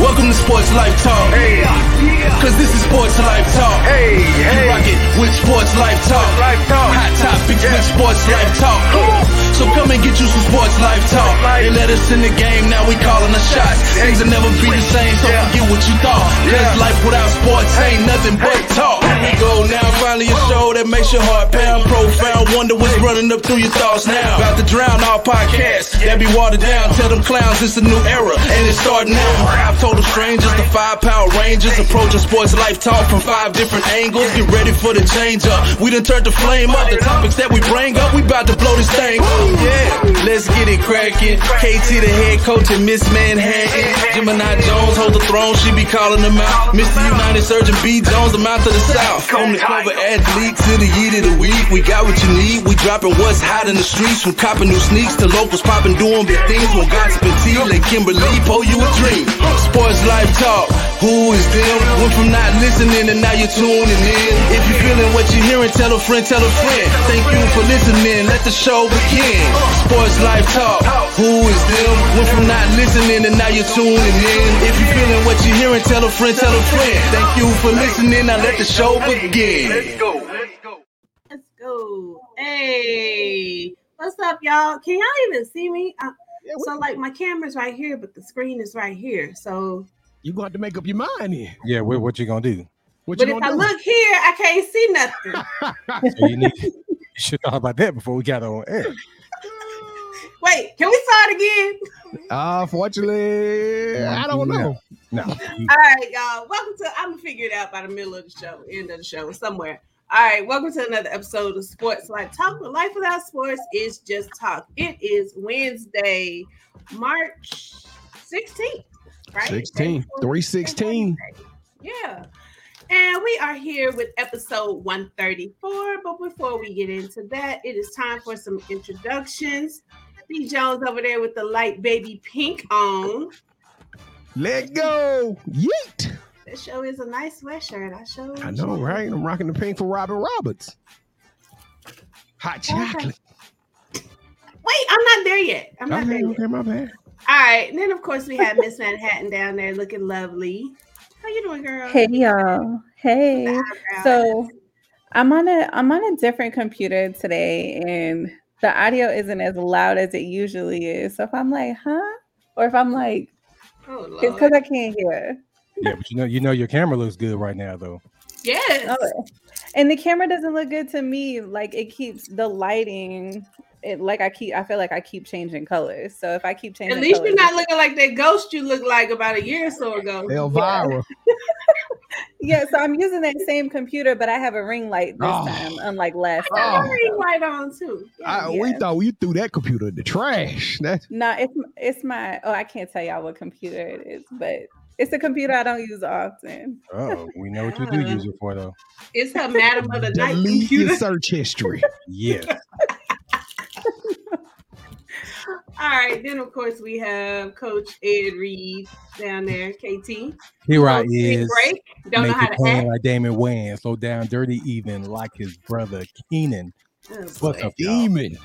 Welcome to Sports Life Talk. Hey, yeah. Cause this is Sports Life Talk. Hey, hey. You rock it with Sports Life Talk. Life Talk. Hot topics Yeah. with Sports Yeah. Life Talk. So come and get you some Sports Life Talk. They let us in the game, now we calling the shots. Things will never be the same, so forget what you thought. Cause life without sports ain't nothing but talk. Here we go now, finally a show that makes your heart pound profound. Wonder what's running up through your thoughts now. About to drown all podcasts that be watered down. Tell them clowns it's a new era, and it's starting now. I've told them strangers, the five power rangers, approaching sports life talk from five different angles. Get ready for the change up. We done turned the flame up. The topics that we bring up, we about to blow this thing. up. Yeah, let's get it cracking. KT the head coach and Miss Manhattan. Gemini Jones hold the throne, she be calling them out. Mr. United Surgeon B Jones, the mouth of the South. From the cover athlete to the yeet of the week, we got what you need. We dropping what's hot in the streets, from copping new sneaks to locals popping, doing big things. When gossip and tea, let Kimberly pull you a dream. Sports life talk, who is them? Went from not listening and now you're tuning in. If you're feeling what you're hearing, tell a friend, tell a friend. Thank you for listening, let the show begin. Sports life talk, who is them? Went from not listening and now you're tuning in. If you're feeling what you're hearing, tell a friend, tell a friend. Thank you for listening, now let the show begin. Let's go. Let's go. Let's go. Hey, what's up, y'all? Can y'all even see me? Uh, so, like, my camera's right here, but the screen is right here. So, You gonna have to make up your mind here. Yeah, what, what you gonna do? What but you if I gonna do? look here, I can't see nothing. So you need you should thought about that before we got on air. Wait, can we start again? Unfortunately, I don't know. No, you- All right, y'all. Welcome to. I'm gonna figure it out by the middle of the show, end of the show, somewhere. All right, welcome to another episode of Sports Life Talk. But life without sports is just talk. It is Wednesday, March 16th, right? 16, 316. Yeah. And we are here with episode 134. But before we get into that, it is time for some introductions. B. Jones over there with the light baby pink on. Let go. Yeet. That show is a nice sweatshirt. I show. I know, right? I'm rocking the pink for Robin Roberts. Hot chocolate. Wait, I'm not there yet. I'm not there Okay, yet. okay, my bad. All right. And then of course we have Miss Manhattan down there looking lovely. How you doing, girl? Hey y'all. Hey. So I'm on a I'm on a different computer today and the audio isn't as loud as it usually is. So if I'm like, huh? Or if I'm like, oh, it's because I can't hear. yeah, but you know, you know, your camera looks good right now, though. yes. Oh, and the camera doesn't look good to me. Like it keeps the lighting. It like I keep I feel like I keep changing colors. So if I keep changing At least colors, you're not looking like that ghost you looked like about a year or so ago. Elvira. yeah, so I'm using that same computer, but I have a ring light this Oh. time, unlike last Oh. time. Got ring light on too. I, We thought we threw that computer in the trash. That No, it's it's my oh I can't tell y'all what computer it is, but it's a computer I don't use often. Oh, we know what you do Uh. use it for, though. It's her Madam of the Night delete computer. your search history. Yes. All right, then of course we have Coach Ed Reed down there, KT. Here I Little spring is. Break. Don't know Make how it to act. like Damon Wayans. Slow down, dirty, even like his brother Keenan. Oh, What's boy. up, y'all? Demon.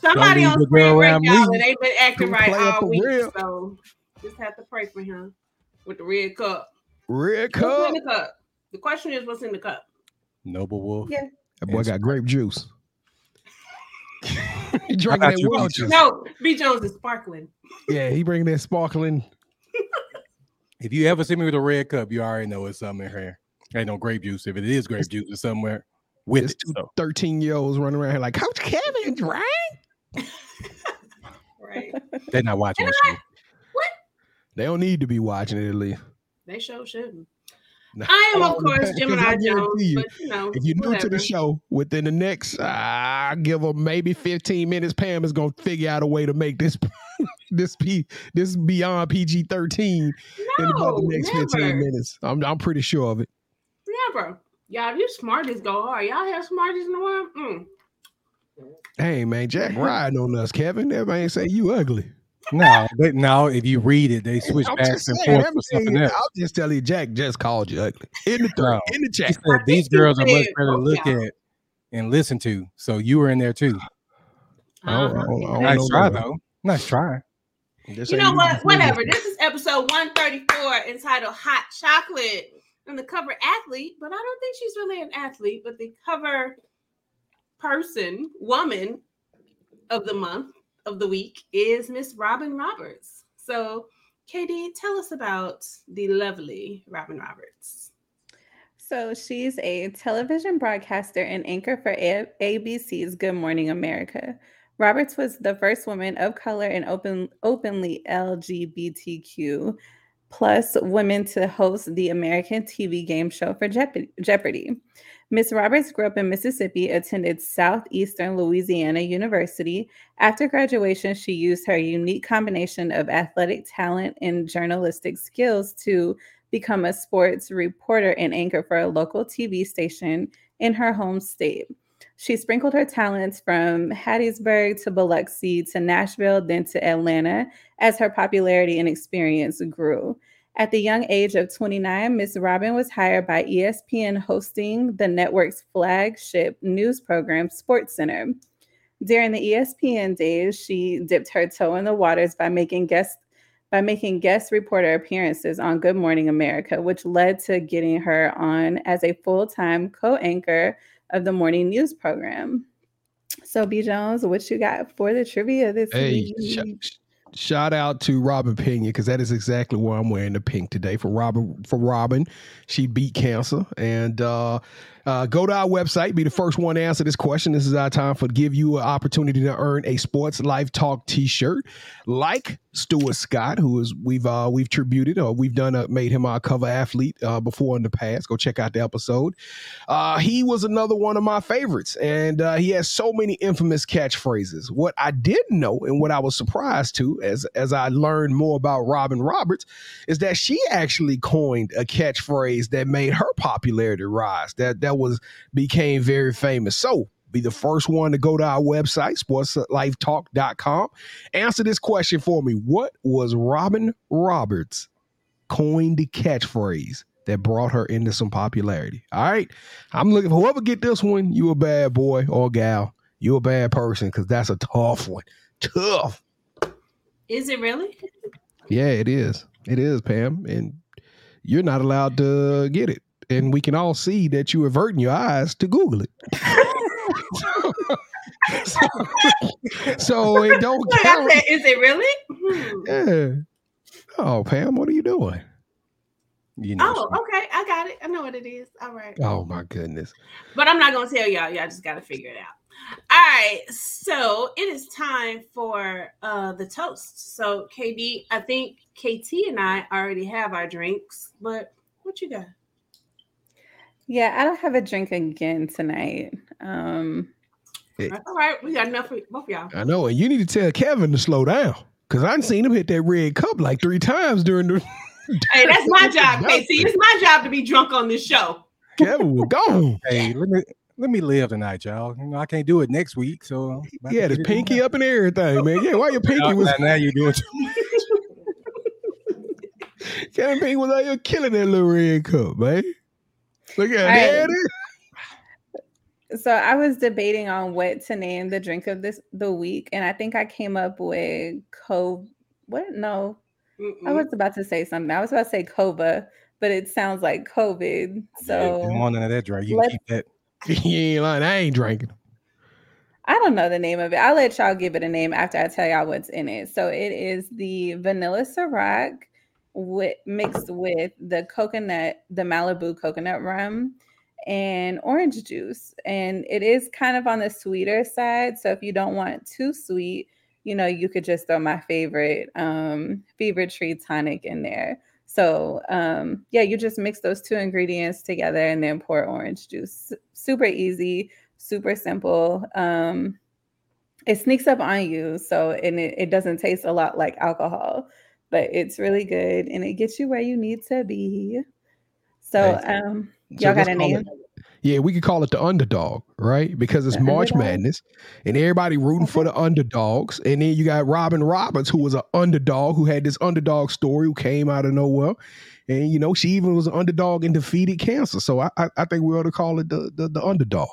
Somebody on the spring break, y'all, and they've been acting right all week. real? So just have to pray for him with the red cup. Red What's cup. in the cup? The question is, what's in the cup? Noble Wolf. Yeah. That boy got grape juice. he drinking that you, Welch's. No, B Jones is sparkling. Yeah, he bringing that sparkling. If you ever see me with a red cup, you already know it's something in here. Ain't no grape juice. If it is grape juice, it's somewhere with It's it. two So, 13 year olds running around here like, Coach Kevin, right? Right. they're not watching this show. They don't need to be watching it, at least. they sure shouldn't. No. I am, of course, I Gemini Jones, you, but you know, If you're new to the show, within the next, uh, I'll give them maybe 15 minutes. Pam is gonna figure out a way to make this this P this beyond PG 13 in about the next never. 15 minutes. I'm I'm pretty sure of it. Never. Y'all, you smarties go hard. Y'all have smarties in the world? Mm. Hey man, Jack riding on us, Kevin. Everybody say you ugly. No, they, no. If you read it, they switch I'm back and saying, forth I'm for something saying- else. I'll just tell you, Jack just called you ugly in the No. in the chat. said these girls are much better to look y'all. at and listen to. So you were in there too. I oh, don't- oh, oh, I don't- I don't Nice know try that. though. Nice try. This You know what? defending Whatever. This is episode 134 entitled Hot Chocolate. And the cover athlete, but I don't think she's really an athlete, but the cover person, woman of the month of the week is Miss Robin Roberts. So, Katie, tell us about the lovely Robin Roberts. So she's a television broadcaster and anchor for A- ABC's Good Morning America. Roberts was the first woman of color and open, openly LGBTQ plus women to host the American TV game show for Jeopardy. Miss Roberts grew up in Mississippi, attended Southeastern Louisiana University. After graduation, she used her unique combination of athletic talent and journalistic skills to become a sports reporter and anchor for a local TV station in her home state. She sprinkled her talents from Hattiesburg to Biloxi to Nashville, then to Atlanta as her popularity and experience grew. At the young age of 29, Miss Robin was hired by ESPN hosting the network's flagship news program, SportsCenter. During the ESPN days, she dipped her toe in the waters by making guest by making guest reporter appearances on Good Morning America, which led to getting her on as a full-time co-anchor of the morning news program. So, B Jones, what you got for the trivia this Hey, week? sh- shout out to Robin Pena because that is exactly why I'm wearing the pink today for Robin. For Robin, she beat cancer, and uh, uh, go to our website. Be the first one to answer this question. This is our time for give you an opportunity to earn a Sports Life Talk T-shirt, like Stuart Scott, who is we've uh, we've tributed or we've done a, made him our cover athlete uh, before in the past. Go check out the episode. Uh, he was another one of my favorites, and uh, he has so many infamous catchphrases. What I didn't know, and what I was surprised to, as as I learned more about Robin Roberts, is that she actually coined a catchphrase that made her popularity rise. That that was became very famous. So. Be the first one to go to our website, sportslifetalk.com. Answer this question for me. What was Robin Roberts coined catchphrase that brought her into some popularity. All right. I'm looking for whoever get this one, you a bad boy or gal. You a bad person because that's a tough one. Tough. Is it really? Yeah, it is. It is, Pam. And you're not allowed to get it. And we can all see that you averting your eyes to Google it. so, so it don't count. said, is it really? Hmm. Yeah. Oh, Pam, what are you doing? You know, Oh, okay. I got it. I know what it is. All right. Oh my goodness. But I'm not gonna tell y'all. Y'all just gotta figure it out. All right. So it is time for uh the toast. So KD, I think KT and I already have our drinks, but what you got? Yeah, I don't have a drink again tonight. Um, All right, we got enough for both of y'all. I know, and you need to tell Kevin to slow down because I've seen him hit that red cup like three times during the. Hey, that's my job, KT. It's my job to be drunk on this show. Kevin was gone. hey, let me let me live tonight, y'all. You know, I can't do it next week, so yeah, He to had his get it pinky up and everything, man. Yeah, why your pinky Now, was now you're doing. Kevin Pinky was out here killing that little red cup, man. Look at All that. right. so I was debating on what to name the drink of this the week, and I think I came up with co. What? No, I Mm-mm. was about to say something. I was about to say cova, but it sounds like COVID. So don't none of that drink. You keep that. He ain't lying. I ain't drinking. I don't know the name of it. I'll let y'all give it a name after I tell y'all what's in it. So it is the vanilla Ciroc with mixed with the coconut, the Malibu coconut rum and orange juice. And it is kind of on the sweeter side. So if you don't want too sweet, you know, you could just throw my favorite um fever tree tonic in there. So um yeah, you just mix those two ingredients together and then pour orange juice. Super easy super simple. Um, it sneaks up on you, so and it, it doesn't taste a lot like alcohol, but it's really good and it gets you where you need to be. So, um, y'all got a name? it- yeah, we could call it the underdog, right? Because it's The March underdog? Madness, and everybody rooting for the underdogs. And then you got Robin Roberts, who was an underdog, who had this underdog story, who came out of nowhere, and you know she even was an underdog and defeated cancer. So I, I, I think we ought to call it the the, the underdog.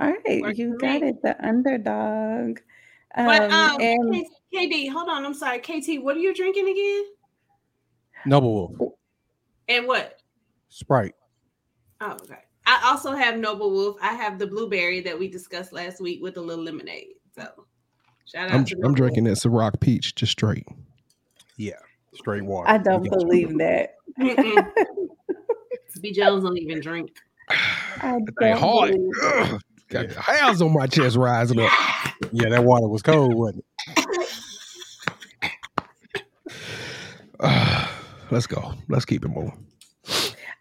All right, you got it. The underdog. Um, But um, and KD, hold on. I'm sorry. KT, what are you drinking again? Noble Wolf, And what? Sprite. Oh, okay. I also have Noble Wolf. I have the blueberry that we discussed last week with a little lemonade. So shout out I'm, to I'm Noble drinking that Ciroc peach just straight. Yeah, straight water. I don't You you. believe that. Wolf. B. Jones don't even drink. I Ain't don't hard. believe that. Ugh. Got the hairs on my chest rising up. Yeah, that water was cold, wasn't it? Let's go. Let's keep it moving.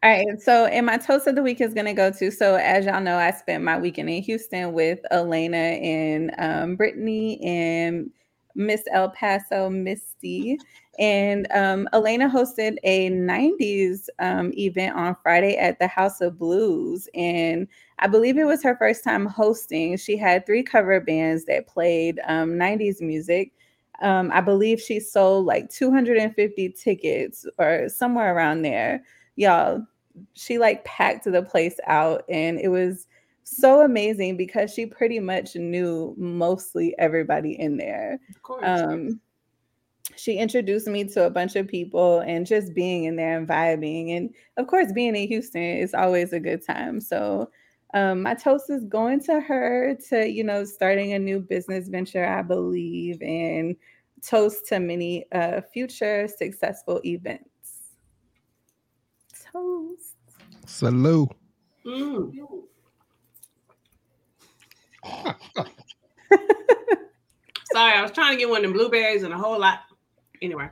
All right. So, and my toast of the week is going to go to. So, as y'all know, I spent my weekend in Houston with Elena and um, Brittany and Miss El Paso Misty. And um, Elena hosted a 90s um, event on Friday at the House of Blues. And I believe it was her first time hosting. She had three cover bands that played um, 90s music. Um, I believe she sold like 250 tickets or somewhere around there. Y'all she like packed the place out and it was so amazing because she pretty much knew mostly everybody in there. Of course. um she introduced me to a bunch of people and just being in there and vibing. And of course being in houston is always a good time. So um, my toast is going to her to you know starting a new business venture i believe and toast to many uh, future successful events toast Salute. Mm. Sorry, I was trying to get one of them blueberries and a whole lot. Anyway.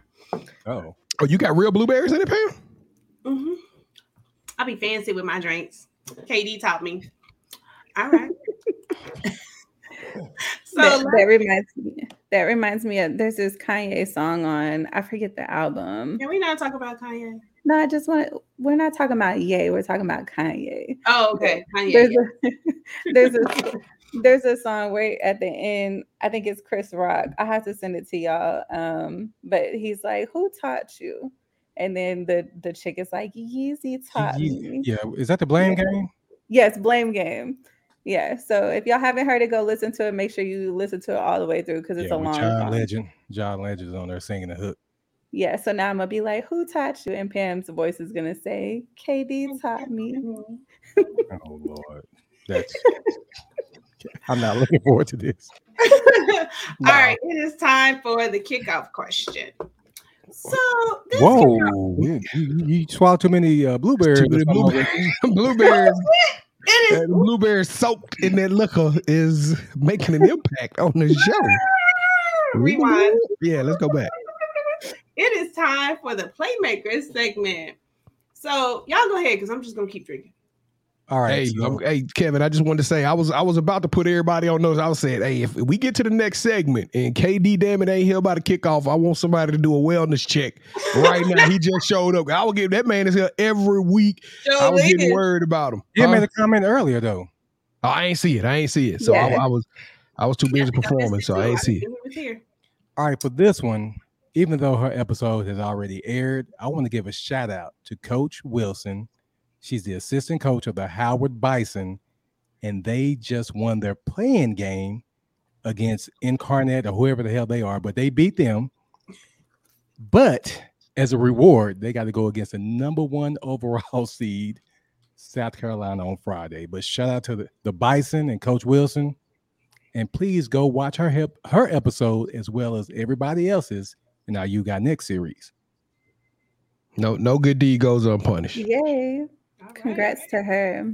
Oh, Oh, you got real blueberries in it, Pam? mm-hmm. I'll be fancy with my drinks. KD taught me. All right. so that, that reminds me. That reminds me of there's this Kanye song on I forget the album. can we not talk about Kanye? No, I just want we're not talking about Ye, we're talking about Kanye. Oh, okay. Kanye. There's a there's a there's a song where at the end, I think it's Chris Rock. I have to send it to y'all. Um, but he's like, Who taught you? And then the the chick is like, Yeezy taught Ye- me. yeah. Is that the blame game? Yes, blame game. Yeah. So if y'all haven't heard it, go listen to it. Make sure you listen to it all the way through because it's yeah, a long John song. Legend. John Legend is on there singing the hook. Yeah. So now I'm gonna be like, who taught you? And Pam's voice is gonna say, KD taught me. Oh Lord, that's. I'm not looking forward to this. All right, it is time for the kickoff question. So this kickoff- Whoa, you, you, you swallowed too many uh, blueberries. Too many blueberries. blueberries. it is that blueberries soaked in that liquor is making an impact on the show. rewind. Yeah, let's go back. It is time for the playmakers segment. So y'all go ahead because I'm just gonna keep drinking. All right. Hey, so- hey, Kevin, I just wanted to say I was I was about to put everybody on notice. I was saying, hey, if we get to the next segment and KD damn it ain't here about to kick off, I want somebody to do a wellness check. Right now, he just showed up. I will give that man is here every week. I was getting worried about him. you Huh? made a comment earlier though. Oh, I ain't see it. I ain't see it. So I, Yeah. I was I was too busy performing, so I ain't see it. it. Here. All right, for this one, even though her episode has already aired, I want to give a shout out to Coach Wilson. She's the assistant coach of the Howard Bison, and they just won their playing game against Incarnate or whoever the hell they are, but they beat them. But as a reward, they got to go against the number one overall seed, South Carolina, on Friday. But shout out to the, the Bison and Coach Wilson. And please go watch her hep- her episode as well as everybody else's in our You Got Next series. No, no good deed goes unpunished. Yay. All right. Congrats to her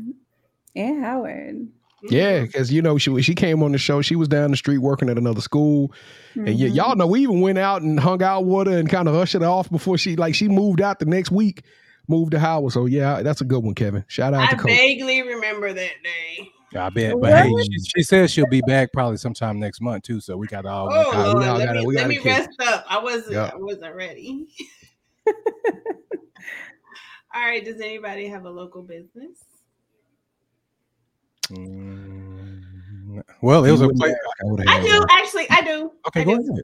and Howard. Mm-hmm. Yeah, because you know she she came on the show. She was down the street working at another school, and yeah, y'all mm-hmm. know we even went out and hung out with her and kind of ushered her off before she like she moved out the next week, moved to Howard. So yeah, that's a good one, Kevin. Shout out I to Coach. vaguely remember that day. I bet. But hey, she, she says she'll be back probably sometime next month too. So we got all. Oh we Lord, all let gotta- me, we let gotta me kick. rest up. I wasn't Yeah. I wasn't ready. All right, does anybody have a local business? Mm, well, it was a You I would've I do one. actually. I do. Okay, I go do. ahead.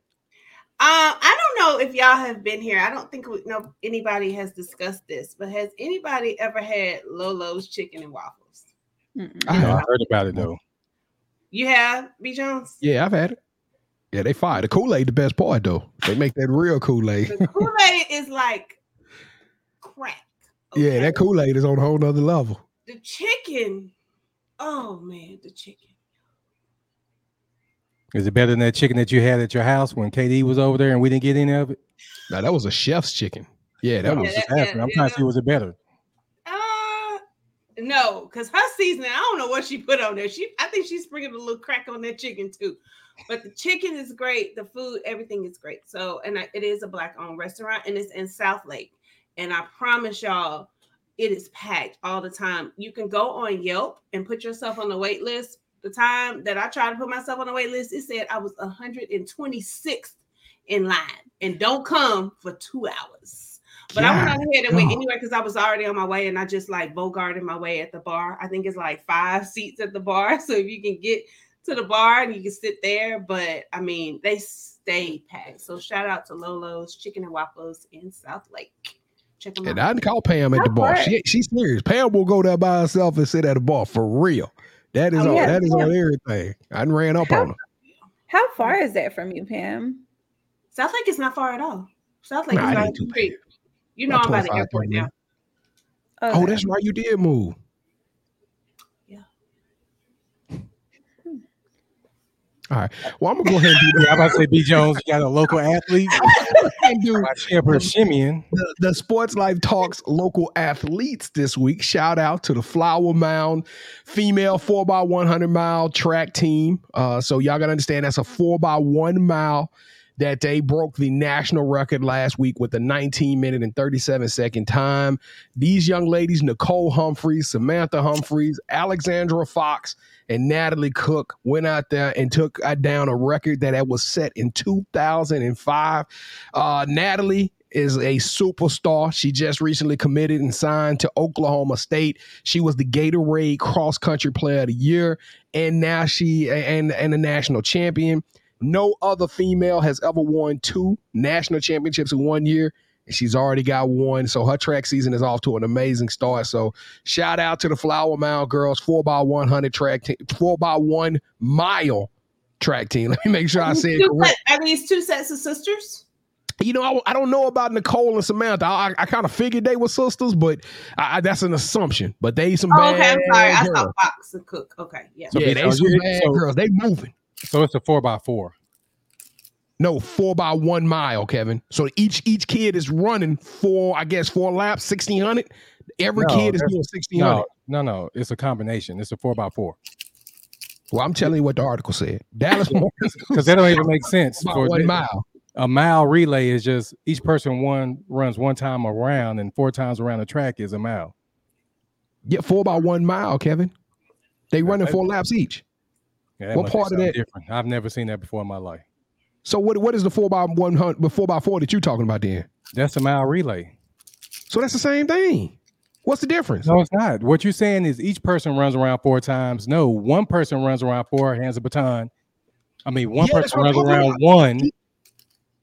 Um, I don't know if y'all have been here. I don't think we, no anybody has discussed this, but has anybody ever had Lolo's chicken and waffles? Mm-mm. I I have. heard about it though. You have, B Jones? Yeah, I've had it. Yeah, they fire. The Kool-Aid the best part though. They make that real Kool-Aid. The Kool-Aid is like crack. Yeah, that Kool-Aid is on a whole nother level. the chicken. Oh man, the chicken. Is it better than that chicken that you had at your house when KD was over there and we didn't get any of it? Now that was a chef's chicken. Yeah, that That was was Yeah, that- I'm yeah, trying to yeah. see was it better. Uh no, because her seasoning, I don't know what she put on there. She I think she's bringing a little crack on that chicken too. But the chicken is great, the food, everything is great. So, and I- it is a black owned restaurant and it's in Southlake. And I promise y'all, it is packed all the time. You can go on Yelp and put yourself on the wait list. The time that I tried to put myself on the wait list, it said I was 126th in line and don't come for two hours. But I went on ahead and went anyway because I was already on my way and I just like bogarted my way at the bar. I think it's like five seats at the bar. So if you can get to the bar and you can sit there, but I mean, they stay packed. So shout out to Lolo's Chicken and Waffles in Southlake. Check them And out. I didn't call Pam at the bar. far- She, she's serious. Pam will go there by herself and sit at a bar for real. That is Oh, on. yeah, that is yeah. on everything. I ran up How- on her. How far is that from you, Pam? Southlake is not far at all. Southlake Nah, is it right ain't up the too street. You know About I'm by the 25, airport 30 now. Oh, oh that's right. You did move. All right. Well, I'm gonna go ahead and do Yeah, I'm about to say B Jones, you got a local athlete. and do My shepherd Shimeon. the, the Sports Life Talks local athletes this week. Shout out to the Flower Mound female 4x100 mile track team. Uh, so, y'all got to understand that's a 4x1 mile that they broke the national record last week with a 19 minute and 37 second time. These young ladies, Nicole Humphreys, Samantha Humphreys, Alexandra Fox, and Natalie Cook went out there and took uh, down a record that was set in 2005. Uh, Natalie is a superstar. She just recently committed and signed to Oklahoma State. She was the Gatorade Cross Country Player of the Year, and now she and and a national champion. No other female has ever won two national championships in one year. And she's already got one. So her track season is off to an amazing start. So shout out to the Flower Mound girls, four by one hundred track team, four by one mile track team. Let me make sure I say it Two correct. set- Are these two sets of sisters? You know, I, I don't know about Nicole and Samantha. I, I kind of figured they were sisters, but I, I, that's an assumption. But they some Oh, bad okay, I'm sorry. I girls. saw Fox and Cook. Okay, yeah. So yeah, they so some bad so- girls. They moving. So it's a four by four. No, four by one mile, Kevin. So each each kid is running four, I guess, four laps, sixteen hundred. Every No, kid is doing sixteen hundred. No, no, no. It's a combination. It's a four by four. Well, I'm telling you what the article said. Dallas Because that don't even make sense. For one mile. A mile relay is just each person one runs one time around and four times around the track is a mile. Yeah, four by one mile, Kevin. They running four laps each. Yeah, What part of that- Different. I've never seen that before in my life. So what what is the four by one hundred, four by four that you're talking about then? That's a mile relay. So that's the same thing. What's the difference? No, it's not. What you're saying is each person runs around four times. No, one person runs around four, hands a baton. I mean, one Yeah, person runs around one.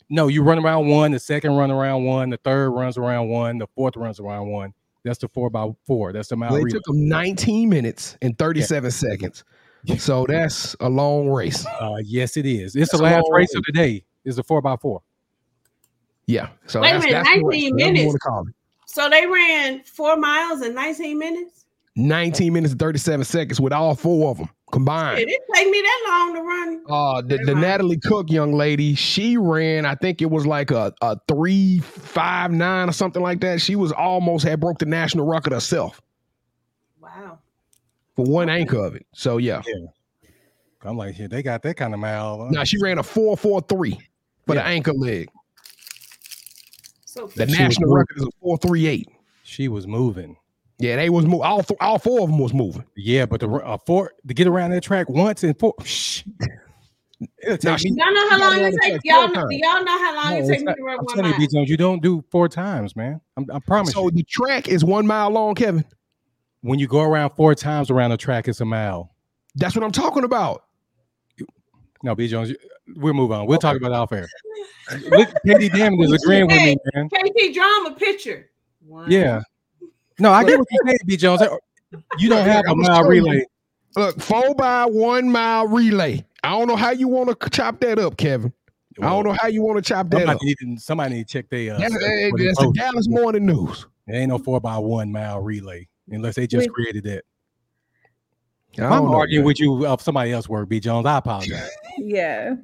No, you run around one. The second run around one. The third runs around one. The fourth runs around one. That's the four by four. That's the mile Well, it relay. took them 19 minutes and 37 seconds. So that's a long race. Uh, yes, it is. It's That's the last race race. of the day. Is the four by four. Yeah. So Wait a that's, minute, that's 19 race, whatever minutes? wanna call it. So they ran four miles in 19 minutes. 19 minutes and 37 seconds with all four of them combined. It combined. didn't take me that long to run. Uh, the, the Natalie Cook young lady, she ran, I think it was like a, a three, five, nine or something like that. She was almost had broke the national record herself Wow. For one anchor of it. So yeah. I'm like, shit, they got that kind of mile. huh? Now she ran a four four three for the anchor leg. So The national record is a four three eight. She was moving. Yeah, they was move. All th- all four of them was moving. Yeah, but the uh, four to get around that track once and four. Shh. It'll Now she- y'all know how long it takes. Y'all know, do y'all know how long No, it takes me to run I'm one telling you. B. Jones, you don't do four times, man. I'm, I promise So you. the track is one mile long, Kevin. When you go around four times around the track, it's a mile. That's what I'm talking about. No, B. Jones, we'll move on. We'll talk about it off air. Look, Katie Damon is agreeing with me, man. KT, draw him a picture. One. Yeah. No, I get what you're saying, B. Jones. You don't have a I'm mile relay. Look, four by one mile relay. I don't know how you want to chop that up, Kevin. I don't know how you want to chop that up. Somebody need, to, somebody need to check their. Uh, That's, stuff that's the. Dallas Morning News. There ain't no four by one mile relay unless they just Wait. created that. I If don't I'm arguing man. with you of somebody else work, B Jones. I apologize, Yeah.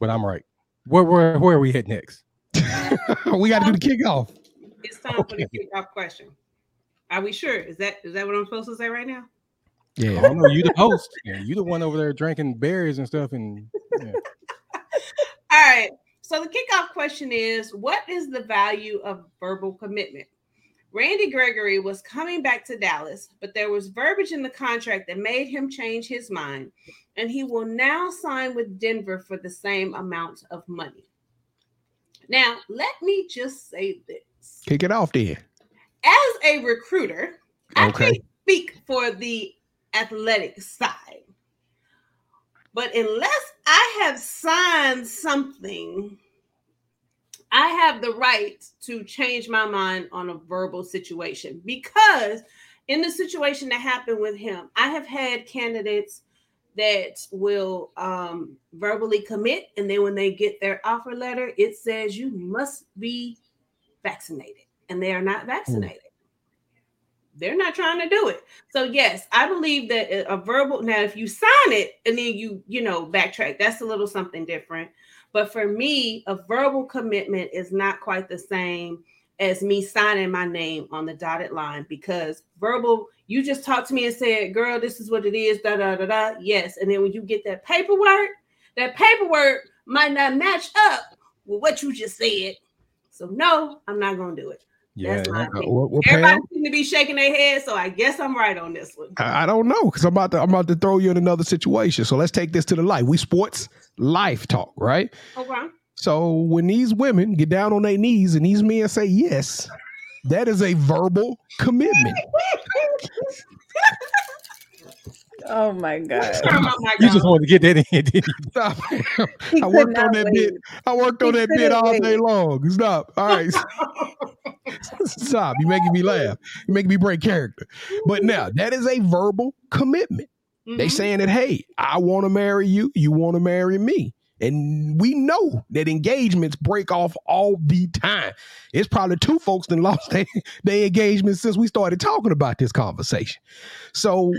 but I'm right. Where where where are we at next? we got to do the kickoff. It's time for the kickoff question. Are we sure? Is that is that what I'm supposed to say right now? Yeah. I don't know. You the host. Yeah, you the one over there drinking berries and stuff. And yeah. All right. So the kickoff question is what is the value of verbal commitment? Randy Gregory was coming back to Dallas, but there was verbiage in the contract that made him change his mind, and he will now sign with Denver for the same amount of money. Now, let me just say this. Kick it off then. As a recruiter, I can't speak for the athletic side. But unless I have signed something, I have the right to change my mind on a verbal situation because in the situation that happened with him, I have had candidates that will um, verbally commit, and then when they get their offer letter, it says you must be vaccinated, and they are not vaccinated. They're not trying to do it. So yes, I believe that a a verbal. Now, if you sign it and then you you know backtrack, that's a little something different. But for me, a verbal commitment is not quite the same as me signing my name on the dotted line because verbal, you just talked to me and said, girl, this is what it is, da da da da. Yes. And then when you get that paperwork, that paperwork might not match up with what you just said. So no, I'm not gonna do it. Yeah, That's my Uh, opinion. what, what, Everybody Pam? seem to be shaking their head, so I guess I'm right on this one. I, I don't know because I'm about to I'm about to throw you in another situation. So let's take this to the light. We sports life talk, right? Okay. So when these women get down on their knees and these men say yes, that is a verbal commitment. Oh my god. Turn my mic you just on. wanted to get that in. didn't you? Stop. He I worked on that wait. bit. I worked on He that bit couldn't all day long. Stop. All right. Stop. You're making me laugh. You're making me break character. But now that is a verbal commitment. They Mhm. saying that, hey, I want to marry you, you want to marry me. And we know that engagements break off all the time. It's probably two folks that lost their, their engagement since we started talking about this conversation. So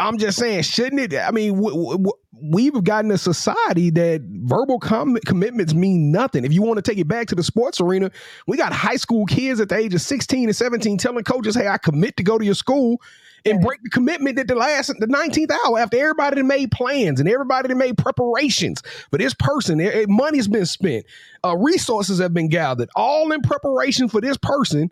I'm just saying, shouldn't it? I mean, w- w- we've gotten a society that verbal com- commitments mean nothing. If you want to take it back to the sports arena, we got high school kids at the age of 16 and 17 telling coaches, hey, I commit to go to your school and break the commitment at the last, the 19th hour after everybody that made plans and everybody that made preparations for this person. Money's been spent, uh, resources have been gathered, all in preparation for this person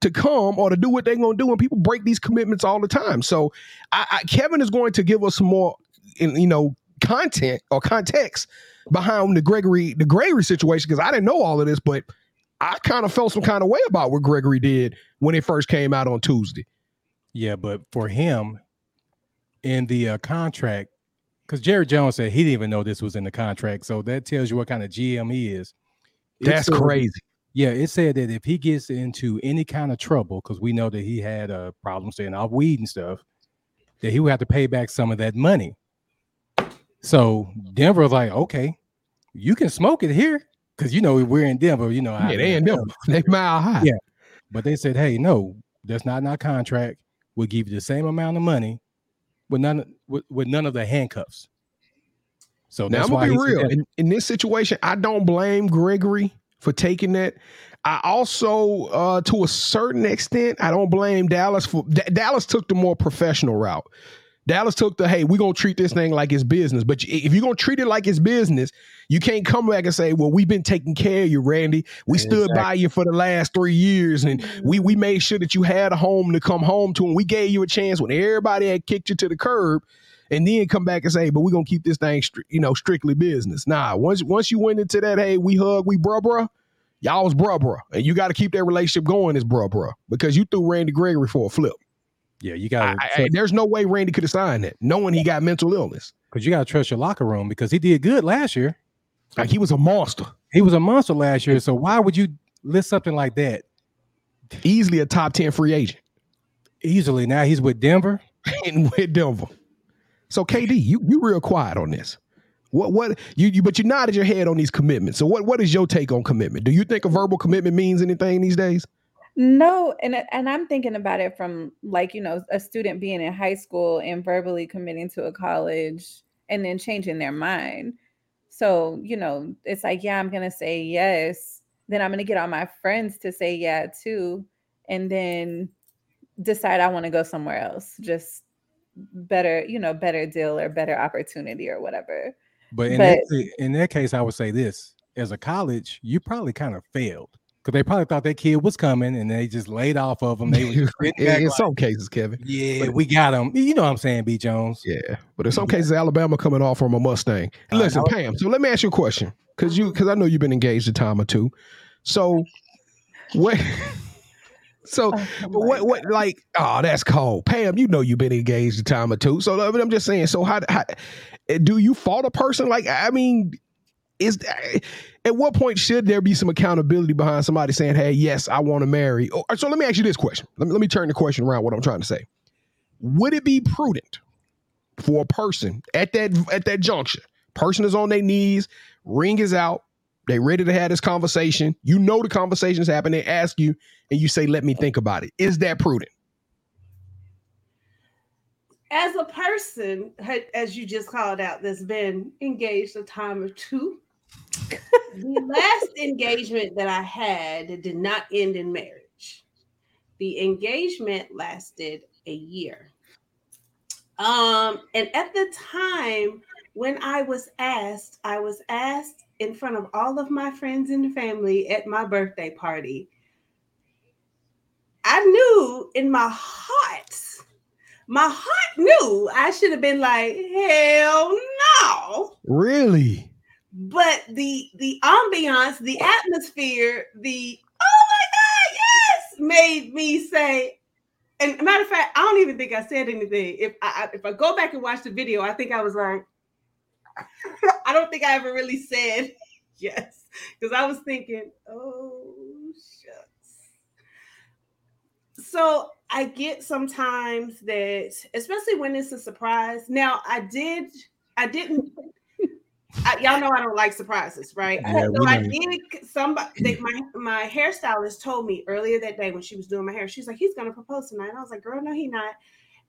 to come or to do what they're going to do. And people break these commitments all the time. So I, I, Kevin is going to give us some more, you know, content or context behind the Gregory the Gregory situation because I didn't know all of this, but I kind of felt some kind of way about what Gregory did when it first came out on Tuesday. Yeah, but for him in the uh, contract, because Jerry Jones said he didn't even know this was in the contract, so that tells you what kind of GM he is. That's crazy. Yeah, it said that if he gets into any kind of trouble, because we know that he had uh, a problem staying off weed and stuff, that he would have to pay back some of that money. So mm-hmm. Denver was like, okay, you can smoke it here, because you know we're in Denver. You know, Yeah, they in them. They mile high. Yeah. But they said, hey, no, that's not in our contract. We'll give you the same amount of money with none with, with none of the handcuffs. So Now I'm gonna be real. In, in this situation, I don't blame Gregory for taking that. I also, uh, to a certain extent, I don't blame Dallas for D- Dallas took the more professional route. Dallas took the hey, we're gonna treat this thing like it's business. But if you're gonna treat it like it's business, you can't come back and say, Well, we've been taking care of you, Randy. We stood by you for the last three years, and we we made sure that you had a home to come home to, and we gave you a chance when everybody had kicked you to the curb and then come back and say, but we're gonna keep this thing, stri- you know, strictly business. Nah, once once you went into that, hey, we hug, we bruh bruh, y'all was bruh bruh, and you got to keep that relationship going as bruh bruh because you threw Randy Gregory for a flip. Yeah, you got there's no way Randy could have signed that, knowing he got mental illness. because you got to trust your locker room because he did good last year. Like he was a monster, He was a monster last year. So why would you list something like that easily a top ten free agent easily? Now he's with Denver. in with Denver. So KD, you you real quiet on this. What what you, you but you nodded your head on these commitments. So what what is your take on commitment? Do you think a verbal commitment means anything these days? No, and and I'm thinking about it from like you know a student being in high school and verbally committing to a college and then changing their mind. So you know it's like yeah I'm gonna say yes, then I'm gonna get all my friends to say yeah too, and then decide I want to go somewhere else. Just better you know better deal or better opportunity or whatever. But in But- that in that case, I would say this: as a college, you probably kind of failed because they probably thought that kid was coming and they just laid off of him. They were in, like, some cases, Kevin. yeah, we got him. You know what I'm saying, B Jones? Yeah, but in some cases, Alabama coming off from a Mustang. Uh, Listen, no. Pam. So let me ask you a question, because you because I know you've been engaged a time or two. So what? So Oh but what what like oh that's cold, Pam. You know you've been engaged a time or two. So I mean, I'm just saying. So how, how eh, do you fault a person? Like I mean, is eh, at what point should there be some accountability behind somebody saying, "Hey, yes, I want to marry"? Or, so let me ask you this question. Let me let me turn the question around. What I'm trying to say: Would it be prudent for a person at that at that juncture? Person is on their knees, ring is out, they ready to have this conversation. You know the conversation's happening. They ask you, and you say, "Let me think about it." Is that prudent? As a person, as you just called out, that's been engaged a time or two, the last engagement that I had did not end in marriage. The engagement lasted a year. Um, and at the time when I was asked, I was asked in front of all of my friends and family at my birthday party. I knew in my heart, my heart knew I should have been like, hell no Really? but the the ambiance, the atmosphere, the oh my god, yes, made me say. And matter of fact, I don't even think I said anything. If I I- if I go back and watch the video, I think I was like, I don't think I ever really said yes because I was thinking, oh shucks. So I get sometimes that, especially when it's a surprise. Now I did, I didn't. I, y'all know I don't like surprises, right? Yeah, so I did. Somebody, they, my my hairstylist told me earlier that day when she was doing my hair, she's like, "He's gonna propose tonight." And I was like, "Girl, no, he not."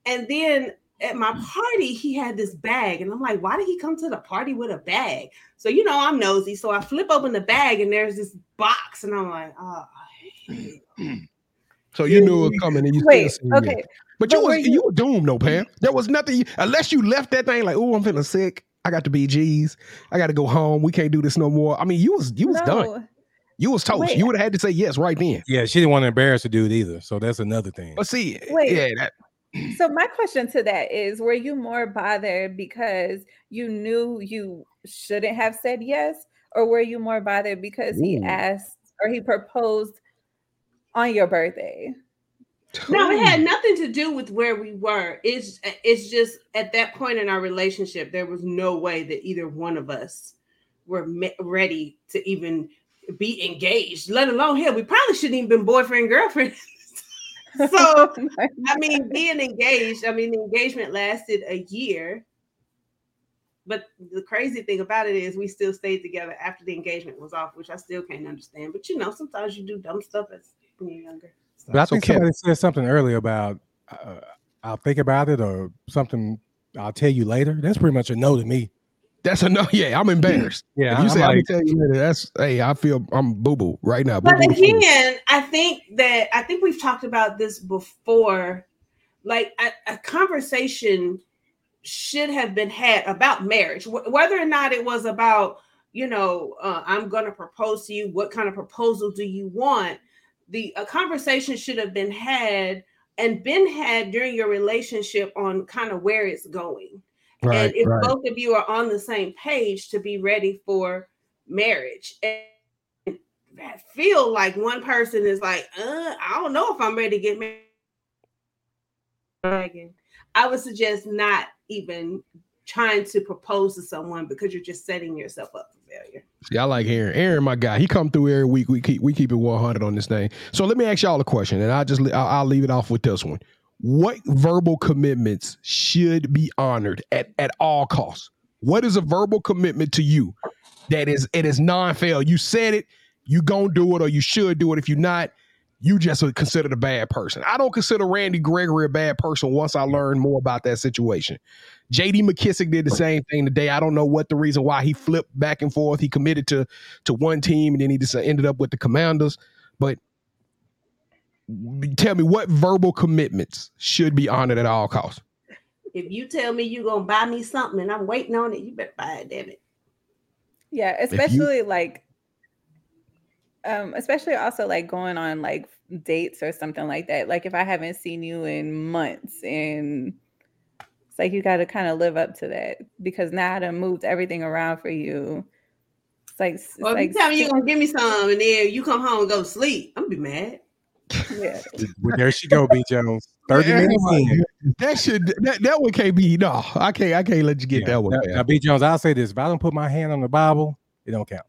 And then at my party, he had this bag, and I'm like, "Why did he come to the party with a bag?" So you know, I'm nosy, so I flip open the bag, and there's this box, and I'm like, "Oh." So you knew it was coming, and you Wait, still said yes. okay. But you was were you, you- were doomed, no Pam. There was nothing unless you left that thing like, "Oh, I'm feeling sick. I got the BGs. I got to go home. We can't do this no more." I mean, you was you was done. You was toast. Wait. You would have had to say yes right then. Yeah, she didn't want to embarrass the dude either. So that's another thing. But see, Wait. yeah, that, So my question to that is were you more bothered because you knew you shouldn't have said yes or were you more bothered because he asked or he proposed on your birthday? No, it had nothing to do with where we were. It's uh, it's just at that point in our relationship, there was no way that either one of us were me- ready to even be engaged. Let alone hell, we probably shouldn't even been boyfriend girlfriend. so I mean, being engaged. I mean, the engagement lasted a year. But the crazy thing about it is, we still stayed together after the engagement was off, which I still can't understand. But you know, sometimes you do dumb stuff as when you're younger. So- But I think Kevin- somebody said something earlier about uh, I'll think about it or something. I'll tell you later. That's pretty much a no to me. That's enough. Yeah, I'm embarrassed. Yeah, If you I'm say I'm like- tell you later, that's hey, I feel I'm boo boo right now. But Boo-boo fool. again, I think that I think we've talked about this before. Like a, a conversation should have been had about marriage, wh- whether or not it was about, you know, uh, I'm going to propose to you. What kind of proposal do you want? The a conversation should have been had and been had during your relationship on kind of where it's going right, and if right. both of you are on the same page to be ready for marriage and I feel like one person is like uh, i don't know if i'm ready to get married i would suggest not even trying to propose to someone because you're just setting yourself up for failure See, I like Aaron. Aaron, my guy, he come through every week. We keep we keep it 100 on this thing. So let me ask y'all a question, and I just I'll, I'll leave it off with this one. What verbal commitments should be honored at, at all costs? What is a verbal commitment to you that is it is non-fail? You said it, you gonna do it, or you should do it. If you're not, you just are considered a bad person. I don't consider Randy Gregory a bad person once I learned more about that situation. JD McKissic did the same thing today. I don't know what the reason why he flipped back and forth. He committed to to one team and then he just ended up with the commanders. But tell me what verbal commitments should be honored at all costs. If you tell me you're gonna buy me something and I'm waiting on it, you better buy it, damn it. Yeah, you- especially like um especially also like going on like dates or something like that. Like if I haven't seen you in months and it's like you got to kind of live up to that because now I done moved everything around for you. It's like it's Well, if like you tell me you're gonna give me some and then you come home and go to sleep, I'm gonna be mad. yeah. There she go, B Jones. Thirty Yeah, minutes in. That should that, that one can't be no. I can't I can't let you get Yeah. that one. Now, man. now, B Jones, I'll say this: if I don't put my hand on the Bible, it don't count.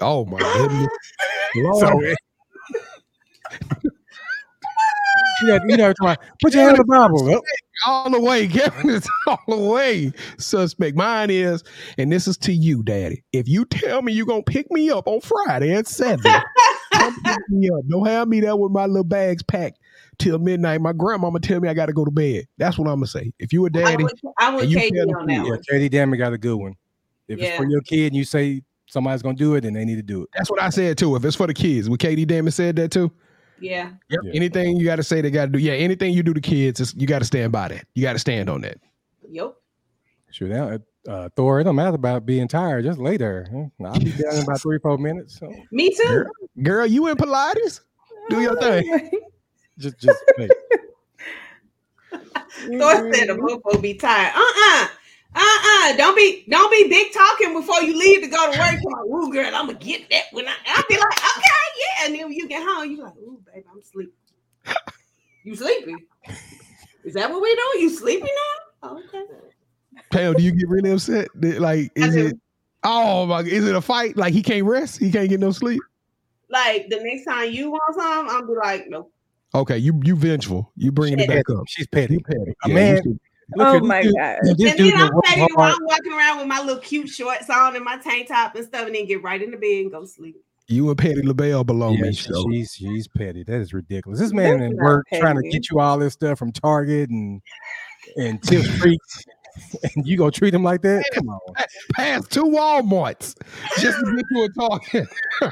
Oh my goodness. Lord. So, you know, you know, try- put your hand on the Bible. All the way. Kevin is all the way suspect. Mine is, and this is to you, Daddy. If you tell me you're gonna pick me up on Friday at seven, come pick me up. Don't have me there with my little bags packed till midnight. My grandmama tell me I got to go to bed. That's what I'm gonna say. If you a daddy, would, I would and you on me, that yeah, one. JD Damon got a good one. If it's for your kid and you say somebody's gonna do it, then they need to do it. that's what I said too. If it's for the kids, what KD Damon said that too. Yeah. Yep. Yeah. Anything you got to say, they got to do. Yeah, anything you do to kids, you got to stand by that. You got to stand on that. Yep. Sure, now, uh, Thor, it don't matter about being tired. Just lay there. Hmm, I'll be down in about three, four minutes. So Me too. Girl, girl, you in Pilates? Do your thing. just, just hey, Thor said the mofo be tired. Uh-uh. Uh-uh. Don't be don't be big talking before you leave to go to work. Come on, ooh, girl, I'm gonna get that when I I'll be like, okay, yeah. And then when you get home, you're like, ooh, baby, I'm sleepy. You sleepy? Is that what we do? You sleepy now? Oh, okay. Pam, do you get really upset? Like, is it? Oh my! Is it a fight? Like he can't rest? He can't get no sleep? Like the next time you want some, I'll be like, nope. Okay, you you vengeful. You bringing it back up. she's petty. You petty. Yeah, man- should- Look Oh my this- God. This and dude then I'm working petty while. I'm walking around with my little cute shorts on and my tank top and stuff, and then get right in the bed and go sleep. You and Patti LaBelle below Yeah, me. So. she's she's petty. That is ridiculous. This man That's in not work trying to get you all this stuff from Target and and Tip Street, and you gonna treat him like that? Come on. Past two Walmarts just to get you a talking.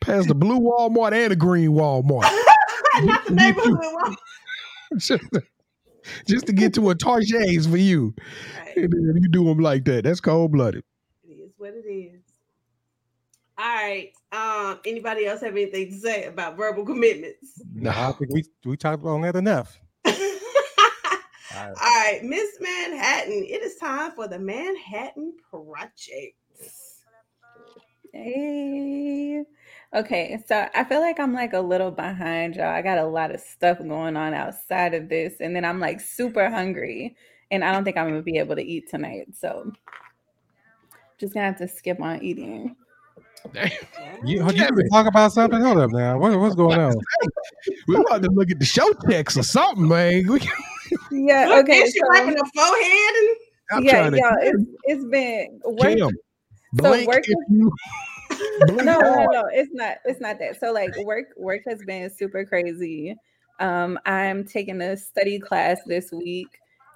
Past the blue Walmart and the green Walmart. Not the neighborhood one. just, to, just to get to a Target's for you. Right. And then you do them like that. That's cold blooded. It is what it is. All right. Um, anybody else have anything to say about verbal commitments? No, I think we we talked on that enough. All All right. right, Miss Manhattan, it is time for the Manhattan Project. Hey. Okay, so I feel like I'm like a little behind y'all. I got a lot of stuff going on outside of this, and then I'm like super hungry, and I don't think I'm gonna be able to eat tonight. So just gonna have to skip on eating. You, you can talk about something? Hold up now. What, what's going on? We're about to look at the show text or something, man. We, Yeah, Look, okay. okay, she so- wiping her forehead and I'm yeah, trying it's, it's been work. Cam, blink work if you no, no, no, it's not. It's not that. So like work, work has been super crazy. Um, I'm taking a study class this week,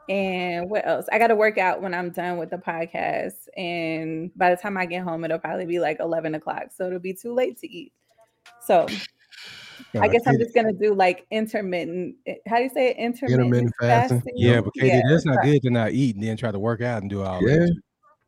and what else? I got to work out when I'm done with the podcast, and by the time I get home, it'll probably be like 11 o'clock, so it'll be too late to eat. So I guess I'm just gonna do like intermittent. eh, How do you say it? Intermittent, Intermittent fasting. Yeah, but Katie, Yeah, that's not so good to not eat and then try to work out and do all Yeah. that.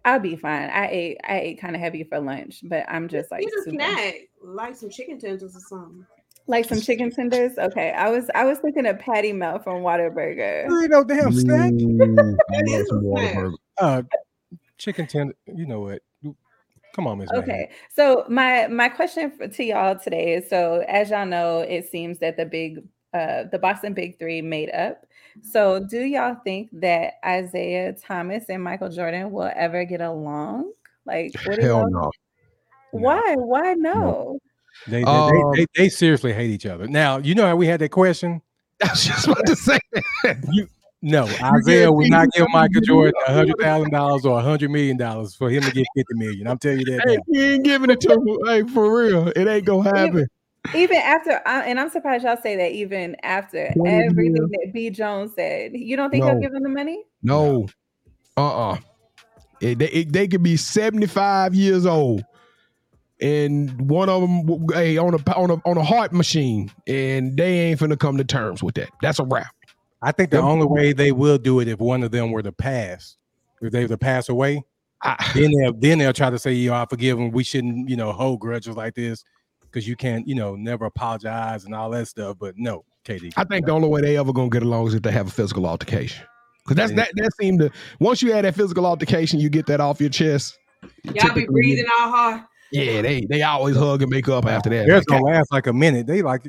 I'll be fine. I ate. I ate kind of heavy for lunch, but I'm just like get a snack, like some chicken tenders or something. like some chicken tenders. Okay, I was I was thinking of Patty Melt from Whataburger. You ain't no damn snack. Ooh, I love some a. Whataburger. Uh, chicken tender. You know what? Come on, Miss. Manhattan. Okay, so my my question for, to y'all today is: so as y'all know, it seems that the big uh the Boston Big Three made up. So do y'all think that Isaiah Thomas and Michael Jordan will ever get along? Like, what Hell y'all? no. Why? Why no? They they, Um, they, they they seriously hate each other. Now you know how we had that question. I was just about to say that. No, Isaiah would not give Michael Jordan a hundred thousand dollars or a hundred million dollars for him to get fifty million. I'm telling you that. Hey, now. you ain't giving it to him. Hey, for real. It ain't gonna happen. Even after, I- and I'm surprised y'all say that. Even after everything years. that B Jones said, you don't think No. he'll give him the money? No. Uh-uh. It- they, it- they could be 75 years old. And one of them, hey, on a on a on a heart machine, and they ain't finna come to terms with that. That's a wrap. I think the Them- only way they will do it if one of them were to pass, if they were to pass away, I, then they'll then they'll try to say, you know, I forgive them. We shouldn't, you know, hold grudges like this because you can't, you know, never apologize and all that stuff." But no, KD. I think the only way they ever gonna get along is if they have a physical altercation. Because that's that that seemed to once you had that physical altercation, you get that off your chest. Y'all be breathing all hard. Yeah, they they always hug and make up after that. Theirs Like, gonna last like a minute. They like,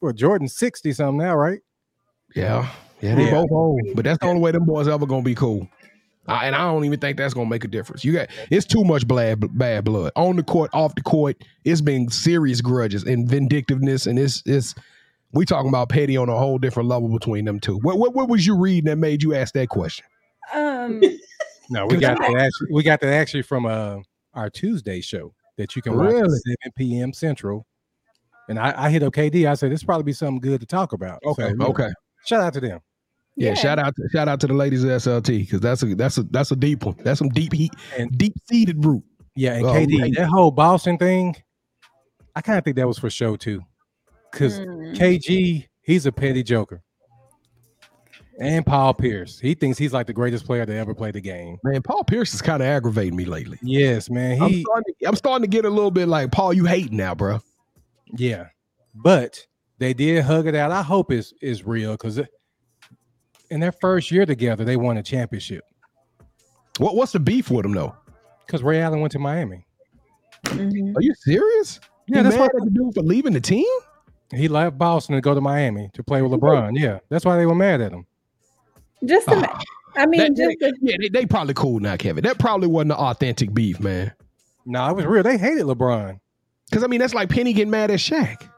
well, Jordan sixty something now, right? yeah, yeah, they Yeah. both old. But that's the only way them boys ever gonna be cool. I, and I don't even think that's gonna make a difference. You got it's too much bad bad blood on the court, off the court. It's been serious grudges and vindictiveness, and it's it's we talking about petty on a whole different level between them two. What what, what was you reading that made you ask that question? Um, No, we got that actually. We got that actually from uh our Tuesday show that you can watch at seven p.m. Central. And I, I hit up KD. I said this probably be something good to talk about. Okay, So, you know, okay. Shout out to them. Yeah, shout out to, shout out to the ladies of SLT because that's a that's a that's a deep one. That's some deep heat And- deep seated root. Yeah, and Oh, KD, right. that whole Boston thing, I kind of think that was for show too, because mm, KG, he's a petty joker. And Paul Pierce, he thinks he's like the greatest player to ever play the game. Man, Paul Pierce is kind of aggravating me lately. Yes, man. I'm He, starting, to, I'm starting to get a little bit like Paul. You hating now, bro? yeah, but they did hug it out. I hope it's is real because in their first year together, they won a championship. What what's the beef with them though? Because Ray Allen went to Miami. mhm. Are you serious? Yeah, He that's mad why at the dude for leaving the team. he left Boston to go to Miami to play with LeBron. Yeah, that's why they were mad at him. Just, to, ma- Ah, I mean, that- just they- to, yeah, they, they probably cool now, Kevin. That probably wasn't the authentic beef, man. No, it was real. They hated LeBron. Because I mean, that's like Penny getting mad at Shaq.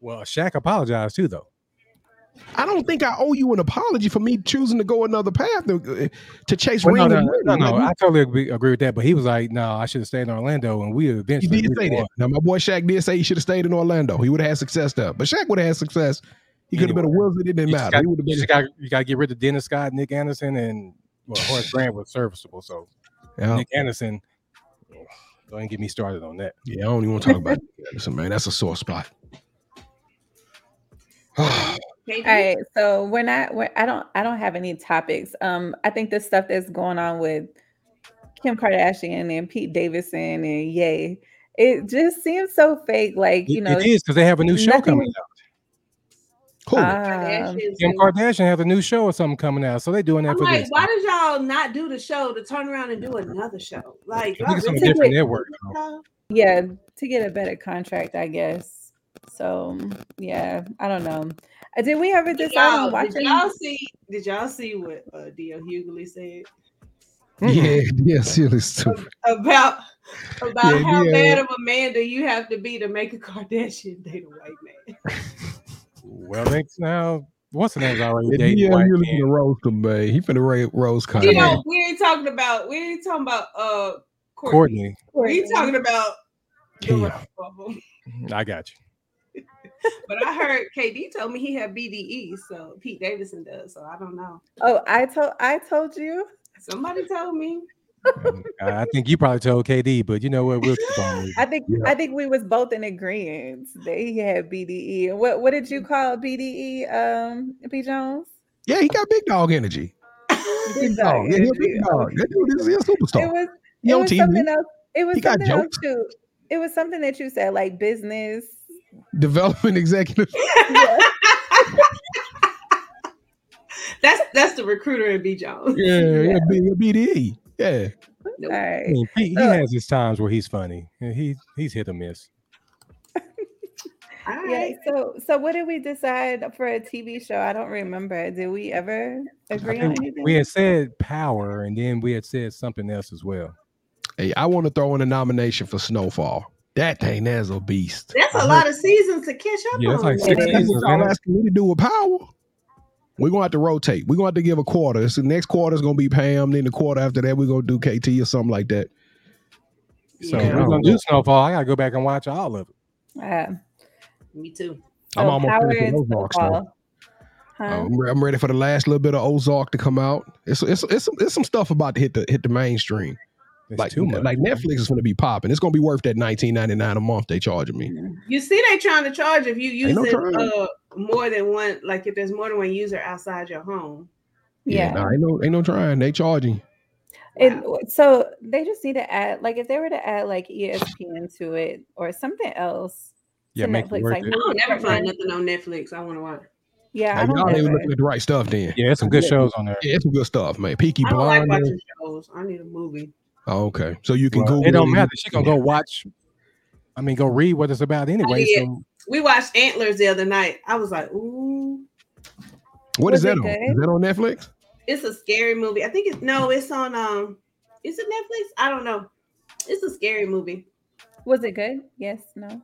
Well, Shaq apologized too, though. I don't think I owe you an apology for me choosing to go another path to, to chase Well, no, ring. no, and no, no, I totally agree, agree with that. But he was like, "No, I should have stayed in Orlando, and we eventually. He did say that. Now, my boy Shaq did say he should have stayed in Orlando. He would have had success there. But Shaq would have had success. He could have been a wizard. It didn't matter. got, He would have you been. got, you got to get rid of Dennis Scott, Nick Anderson, and well, Horace Grant was serviceable. So Yeah, Nick Anderson, oh, don't even get me started on that. yeah. I don't even want to talk about Anderson, man. That's a sore spot. KD? all right. So we're not. We're, I don't. I don't have any topics. Um, I think the stuff that's going on with Kim Kardashian and Pete Davidson and Ye, it just seems so fake. Like you It- know, it is because they have a new show coming out. Cool. um, Kim Kardashian has a new show or something coming out, so they're doing that I'm for like, this. why did y'all not do the show to turn around and do another show? Like, I think y'all it's on a really- different network. yeah, to get a better contract, I guess. So yeah, I don't know. Uh, Did we ever Did decide on y'all, did watching? y'all see? Did y'all see what uh, D.L. Hughley said yeah, yeah. Seriously, stupid. about about Yeah, how yeah. bad of a man do you have to be to make a Kardashian date a white man? Well, they now what's the name's already Yeah, dating yeah, white you men. finna roast him, man. He finna ra- roast You Kanye. know, we ain't talking about we ain't talking about uh Kourtney. Kourtney. We talking about the Damn. rest of them. I got you. But I heard KD told me he had BDE, so Pete Davidson does. So I don't know. Oh, I told I told you. Somebody told me. Um, I I think you probably told KD, but you know what? We'll keep on. I think Yeah. I think we was both in agreement that he had BDE. What what did you call BDE? Um, B Jones. Yeah, he got big dog energy. Big Dog. dog Yeah, he a big dog. That dude is he a It superstar. was it was TV. something else. It was He got something else too. It was something that you said, like business. Development executive. Yeah. That's that's the recruiter in B Jones. Yeah, yeah, B- BDE. Yeah. Nope. All I mean, he, he So- has his times where he's funny. and He he's hit or miss. All Yeah. right. So so what did we decide for a TV show? I don't remember. Did we ever agree on anything? we had said power, and then we had said something else as well. Hey, I want to throw in a nomination for Snowfall. That thing that's a beast. That's I a heard- lot of seasons to catch up Yeah, it's on. like man. six It is. Seasons. what y'all asking me to do with power. We're gonna have to rotate. We're gonna have to give a quarter. So next quarter is gonna be Pam. Then the quarter after that, we're gonna do KT or something like that. So Yeah. if we're gonna do Snowfall. I gotta go back and watch all of it. Uh, Me too. I'm so almost ready Howard for Ozark stuff. Huh? I'm, re- I'm ready for the last little bit of Ozark to come out. It's it's it's some, it's some stuff about to hit the hit the mainstream. It's like too much. like Netflix is gonna be popping. It's gonna be worth that 19.99 a month they charging me. You see, they trying to charge if you use no it uh, more than one. Like if there's more than one user outside your home. yeah. nah, ain't no ain't no trying. They charging. It, so they just need to add, like, if they were to add like ESPN to it or something else. Yeah, to make it Netflix, worth like it. I don't never find nothing on Netflix I want to watch. Yeah, I Like, don't y'all ain't looking at the right stuff then. Yeah, it's some good Yeah. shows on there. Yeah, it's some good stuff, man. Peaky I don't like Blinders. watching shows. I need a movie. Oh, okay. So you can Well, Google it don't matter. She gonna go watch. I mean, go read what it's about anyway. So We watched Antlers the other night. I was like, ooh, What Was is that on? good? Is that on Netflix? it's a scary movie. I think it's no, it's on um, is it Netflix? I don't know. It's a scary movie. Was it good? Yes, no.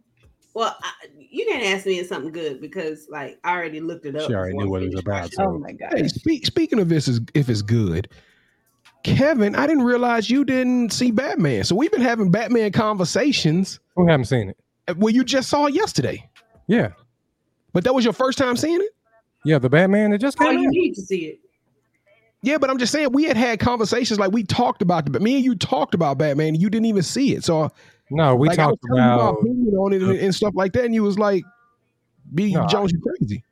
Well, I, you can't ask me if something good because like I already looked it up. She already before knew what it was about, so- Oh my god. Hey, speak, speaking of this, is if it's good, Kevin, I didn't realize you didn't see Batman. So we've been having Batman conversations. We haven't seen it? Well, you just saw it yesterday, Yeah, but that was your first time seeing it. yeah. The Batman that just Oh, came you out. need to see it. Yeah, but I'm just saying we had had conversations like we talked about the. But me and you talked about Batman, and you didn't even see it. So No, we like, I was talked you about. opinion on it and, and stuff like that, and you was like, "B No, Jones, you crazy."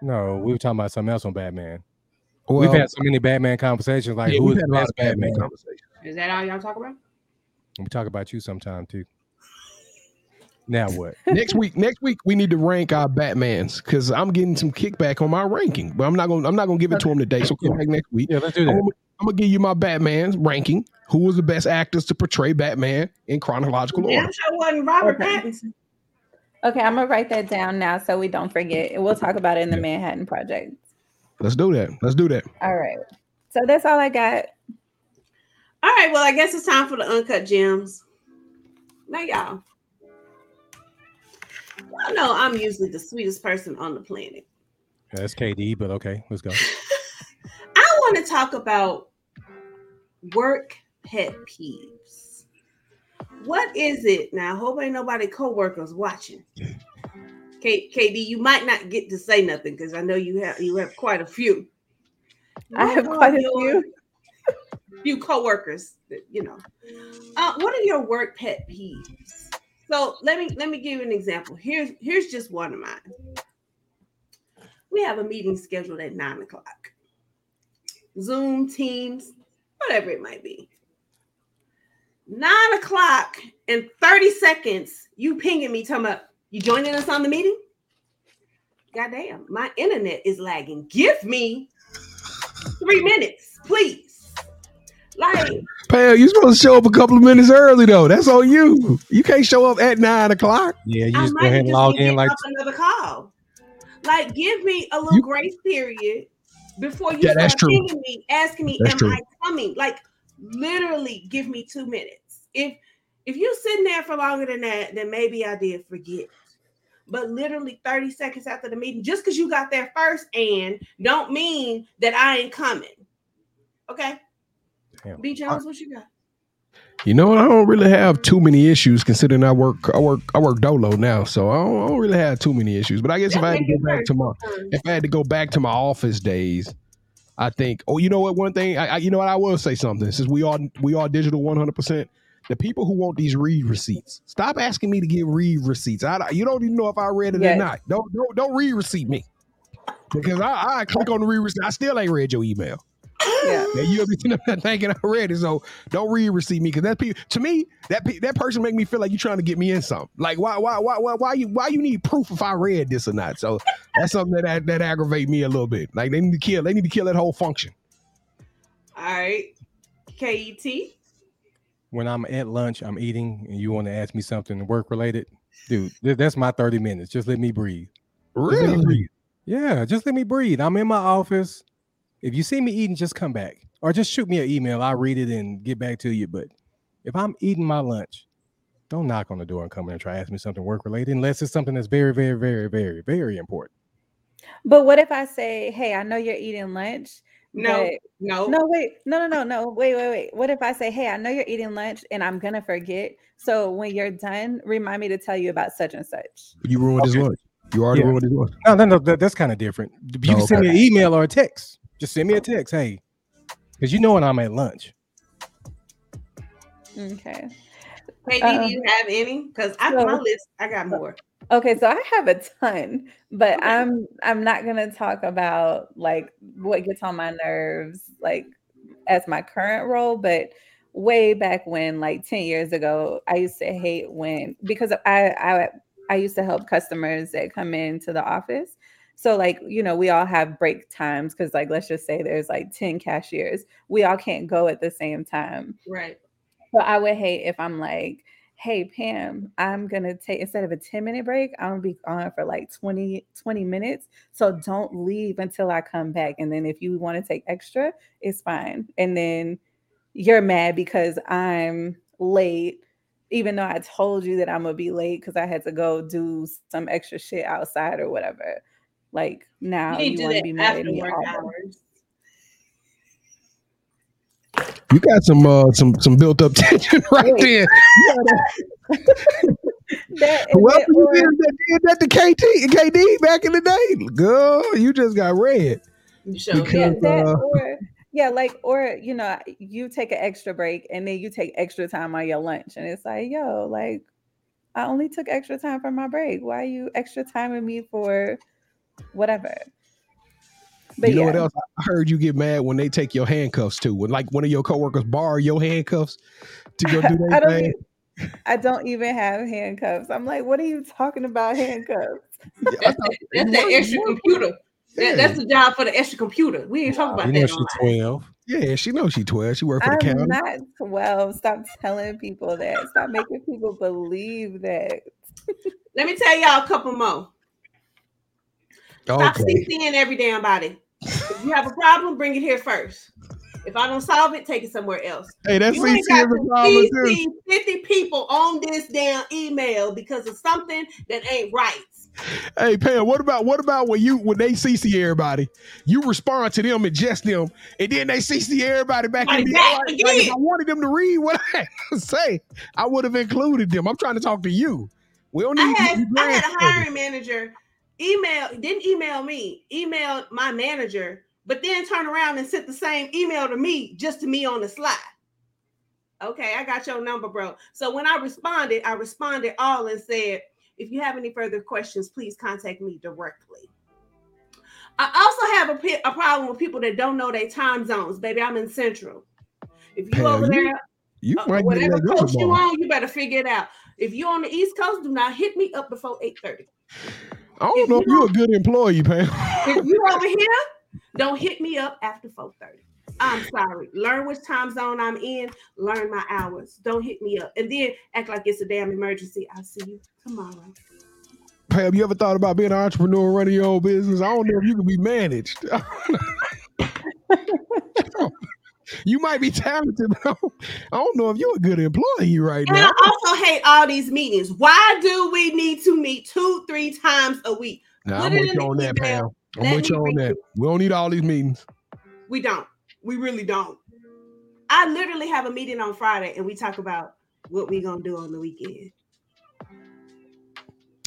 No, we were talking about something else on Batman. Well, we've had so many Batman conversations. Like, yeah, who we've is the best Batman Batman? conversations. Is that all y'all talk about? We talk about you sometime too. Now what? next week, next week we need to rank our Batmans because I'm getting some kickback on my ranking, but I'm not gonna I'm not gonna give it to him today. So come back next week. Yeah, let's do I'm that. gonna, I'm gonna give you my Batman's ranking. Who was the best actors to portray Batman in chronological Damn order? sure wasn't Robert Okay. Pattinson. Okay, I'm gonna write that down now so we don't forget. We'll talk about it in the Manhattan Project. Let's do that. Let's do that. All right. So that's all I got. All right, well, I guess it's time for the uncut gems. Now, y'all, I know I'm usually the sweetest person on the planet. That's KD, but okay, let's go. I want to talk about work pet peeves. What is it now? I hope ain't nobody co-workers watching. K- KD, you might not get to say nothing because I know you have you have quite a few. I have quite a few. few co-workers that you know. Uh, what are your work pet peeves? So let me let me give you an example. Here's here's just one of mine. We have a meeting scheduled at nine o'clock. Zoom, Teams, whatever it might be. Nine o'clock and 30 seconds, you pinging me talking about you joining us on the meeting? Goddamn, my internet is lagging. Give me three minutes, please. Like, Pam, you supposed to show up a couple of minutes early though. That's on you. You can't show up at nine o'clock. Yeah, you just go ahead and log in like another call. Like, give me a little You- grace period before you Yeah, start that's true. me, asking me, That's "Am true. I coming?" Like, literally, give me two minutes. If if you're sitting there for longer than that, then maybe I did forget. But literally 30 seconds after the meeting, just because you got there first, and don't mean that I ain't coming. Okay. Damn. B Jones, what you got? You know, I don't really have too many issues considering I work I work I work dolo now, so I don't, I don't really have too many issues. But I guess if I had to go back to my if I had to go back to my office days, I think. Oh, you know what? One thing, I, I you know what? I will say something. Since we are we are digital one hundred percent, the people who want these read receipts, stop asking me to give read receipts. I you don't even know if I read it Yes. or not. Don't don't don't read receipt me because I, I click on the read receipt. I still ain't read your email. Yeah. Yeah, you'll be thinking I read it. So don't read receipt me because that pe- to me that pe- that person make me feel like you're trying to get me in something. Like why why why why why you why you need proof if I read this or not? So that's something that that, that aggravate me a little bit. Like they need to kill they need to kill that whole function. All right. E KET. When I'm at lunch, I'm eating, and you want to ask me something work related, dude. th- that's my 30 minutes. Just let me breathe. Just me Really? breathe. Yeah, just let me breathe. I'm in my office. If you see me eating, just come back or just shoot me an email. I'll read it and get back to you. But if I'm eating my lunch, don't knock on the door and come in and try to ask me something work related unless it's something that's very, very, very, very, very important. But what if I say, "Hey, I know you're eating lunch." No, but- no, No, wait, no, no, no, no, wait, wait, wait. What if I say, "Hey, I know you're eating lunch, and I'm gonna forget. So when you're done, remind me to tell you about such and such." You ruined his lunch. You already Yeah. ruined his lunch. No, no, no, that, that's kind of different. Oh, you can Oh, send me an email or a text. Just send me a text, hey, because you know when I'm at lunch. Okay. KD, Uh, do you have any? Because I so- my list, I got more. Okay, so I have a ton, but Okay. I'm I'm not gonna talk about like what gets on my nerves, like as my current role, but way back when, like 10 years ago, I used to hate when because I I I used to help customers that come into the office. So like, you know, we all have break times because like let's just say there's like 10 cashiers. We all can't go at the same time. Right. But I would hate if I'm like, hey, Pam, I'm going to take, instead of a 10 minute break, I'm going to be on for like 20, 20 minutes. So don't leave until I come back. And then if you want to take extra, it's fine. And then you're mad because I'm late, even though I told you that I'm going to be late because I had to go do some extra shit outside or whatever. Like now you you, want to be mad at me. hours. You got some uh some some built up tension right there. That, and Whoever you did that did that to KT KD back in the day, girl, you just got red. You show Because- yeah, that. that uh, or yeah, like or you know, you take an extra break and then you take extra time on your lunch, and it's like, yo, like I only took extra time for my break. Why are you extra timing me for whatever? But you know yeah, what else? I heard you get mad when they take your handcuffs too. When like one of your coworkers borrow your handcuffs to go do that. I their don't. thing. I don't even have handcuffs. I'm like, what are you talking about handcuffs? That's, that, that's that extra computer. That, that's the job for the extra computer. We ain't talking Wow, about you know that. she's online. 12. Yeah, she knows she twelve. She worked for the I'm county. not 12. Stop telling people that. Stop making people believe that. Let me tell y'all a couple more. Stop Okay. CCing every damn body. If you have a problem, bring it here first. If I don't solve it, take it somewhere else. Hey, that's You ain't CC got too. 50 people on this damn email because of something that ain't right. Hey Pam, what about what about when you when they CC everybody, you respond to them and just them, and then they CC everybody back in the like. I wanted them to read what I say, I would have included them. I'm trying to talk to you. We don't I need had you I had a hiring manager email didn't email me, emailed my manager, but then turn around and sent the same email to me just to me on the slide. Okay, I got your number, bro. So when I responded, I responded all and said, if you have any further questions, please contact me directly. I also have a, a problem with people that don't know their time zones. Baby, I'm in Central. If you Pam, over you- there, You uh, whatever go you on, you better figure it out. If you're on the East Coast, do not hit me up before 8:30. I don't if know you if you're a good employee, Pam. If you over here, don't hit me up after 4:30. I'm sorry. Learn which time zone I'm in, learn my hours. Don't hit me up. And then act like it's a damn emergency. I'll see you tomorrow. Pam, you ever thought about being an entrepreneur, running your own business? I don't know if you can be managed. you might be talented, but I don't- I don't know if you're a good employee right now. And I also hate all these meetings. Why do we need to meet two, three times a week? Nah, I'm with you on that. Pam. I'm Let with you on that. We don't need all these meetings. We don't. We really don't. I literally have a meeting on Friday and we talk about what we're gonna do on the weekend.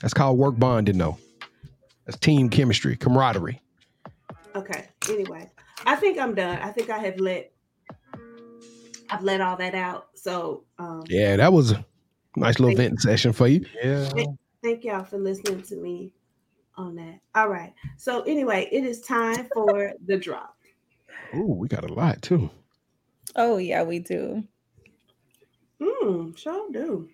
That's called work bonding, though. That's team chemistry, camaraderie. Okay. Anyway, I think I'm done. I think I have let I've let all that out. So um Yeah, that was a nice little Thank- venting session for you. Yeah. thank y'all for listening to me on that. All right. So anyway, it is time for the drop. Ooh, we got a lot too. Oh yeah, we do. Hmm, sure do.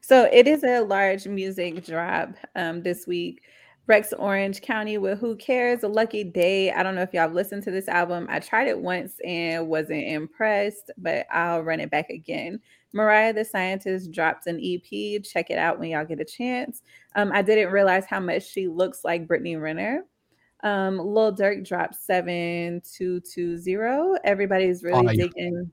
So it is a large music drop um, this week. Rex Orange County with Who Cares? A Lucky Day. I don't know if y'all have listened to this album. I tried it once and wasn't impressed, but I'll run it back again. Mariah the Scientist dropped an EP. Check it out when y'all get a chance. Um, I didn't realize how much she looks like Brittany Renner. Um, Lil Durk dropped 7220. Everybody's really digging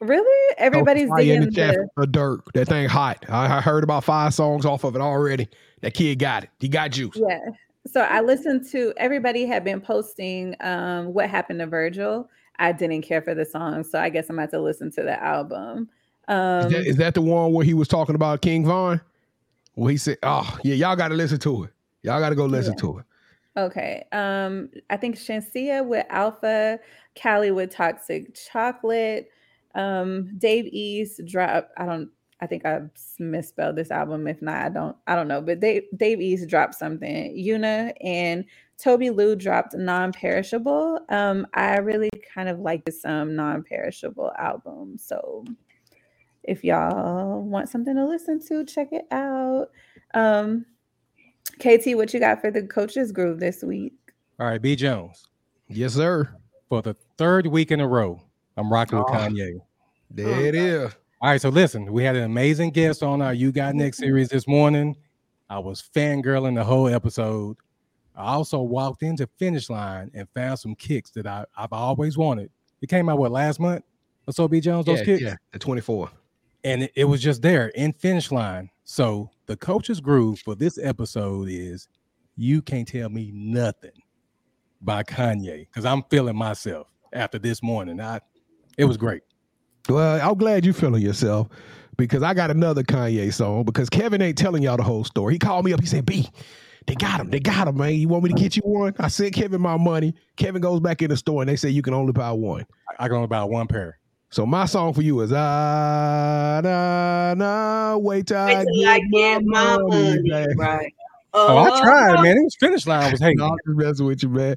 Really? Everybody's Fire in digging the the, for Durk. That thing hot. I, I heard about five songs off of it already. That kid got it. He got juice. yeah. So I listened to everybody had been posting um what happened to Virgil. I didn't care for the song, so I guess I'm about to listen to the album. Um Is that, is that the one where he was talking about King Von? Well, he said, "Oh, yeah, y'all got to listen to it. Y'all got to go listen Yeah. to it." Okay. Um, I think Shenseea with Alpha, Callie with Toxic Chocolate, um, Dave East drop. I don't. I think I misspelled this album. If not, I don't. I don't know. But Dave Dave East dropped something. Yuna and Tobi Lou dropped non-perishable. Um, I really kind of like this um non-perishable album. So if y'all want something to listen to, check it out. Um, KT, what you got for the coaches groove this week? All right, B Jones. Yes, sir. For the third week in a row, I'm rocking with Oh. Kanye. There it is. All right, so listen, we had an amazing guest on our You Got Next mm-hmm. series this morning. I was fangirling the whole episode. I also walked into finish line and found some kicks that I, I've always wanted. It came out what last month or so, B Jones, those Yeah, kicks. yeah, the 24. And it, it was just there in finish line. So the coach's groove for this episode is You Can't Tell Me Nothing by Kanye. Because I'm feeling myself after this morning. I it was great. Well, I'm glad you feeling yourself because I got another Kanye song because Kevin ain't telling y'all the whole story. He called me up. He said, B, they got him. They got him, man. You want me to get you one? I sent Kevin my money. Kevin goes back in the store and they say you can only buy one. I, I can only buy one pair. So my song for you is ah na na wait till, I, Wait till I get my money. back." Right. Oh, I Uh, tried, man. It was finish line. I was hating. No, I'm just messing with you, man.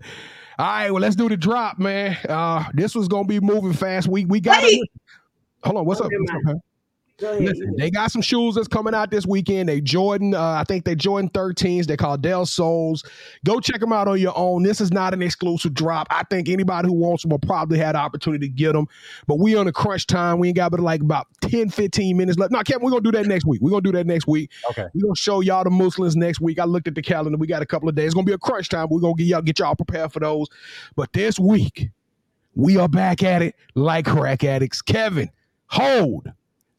All right, well, let's do the drop, man. Uh, this was gonna be moving fast. We we got. Hold on, what's Oh, up? Go ahead. Listen, they got some shoes that's coming out this weekend. They Jordan, uh, I think they Jordan 13s. They call Del Sols. Go check them out on your own. This is not an exclusive drop. I think anybody who wants them will probably have the opportunity to get them. But we on a crunch time. We ain't got but like about 10, 15 minutes left. No, Kevin, we're gonna do that next week. We're gonna do that next week. Okay. We're gonna show y'all the Muslims next week. I looked at the calendar. We got a couple of days. It's gonna be a crunch time. We're gonna get y'all get y'all prepared for those. But this week, we are back at it like crack addicts. Kevin, hold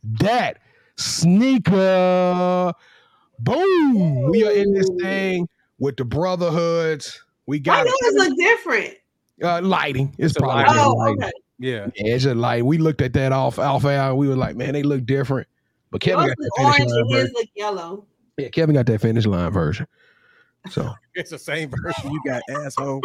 that sneaker. Boom. We are in this thing with the brotherhoods. We Why got yours look different? uh, lighting. It's It's probably lighting. Oh, lighting. okay. Yeah. Yeah, it's just light. We looked at that off alpha hour. We were like, man, they look different. But Kevin Yours got that finish orange line and version. his look yellow. Yeah, Kevin got that finish line version. So It's the same version you got, asshole.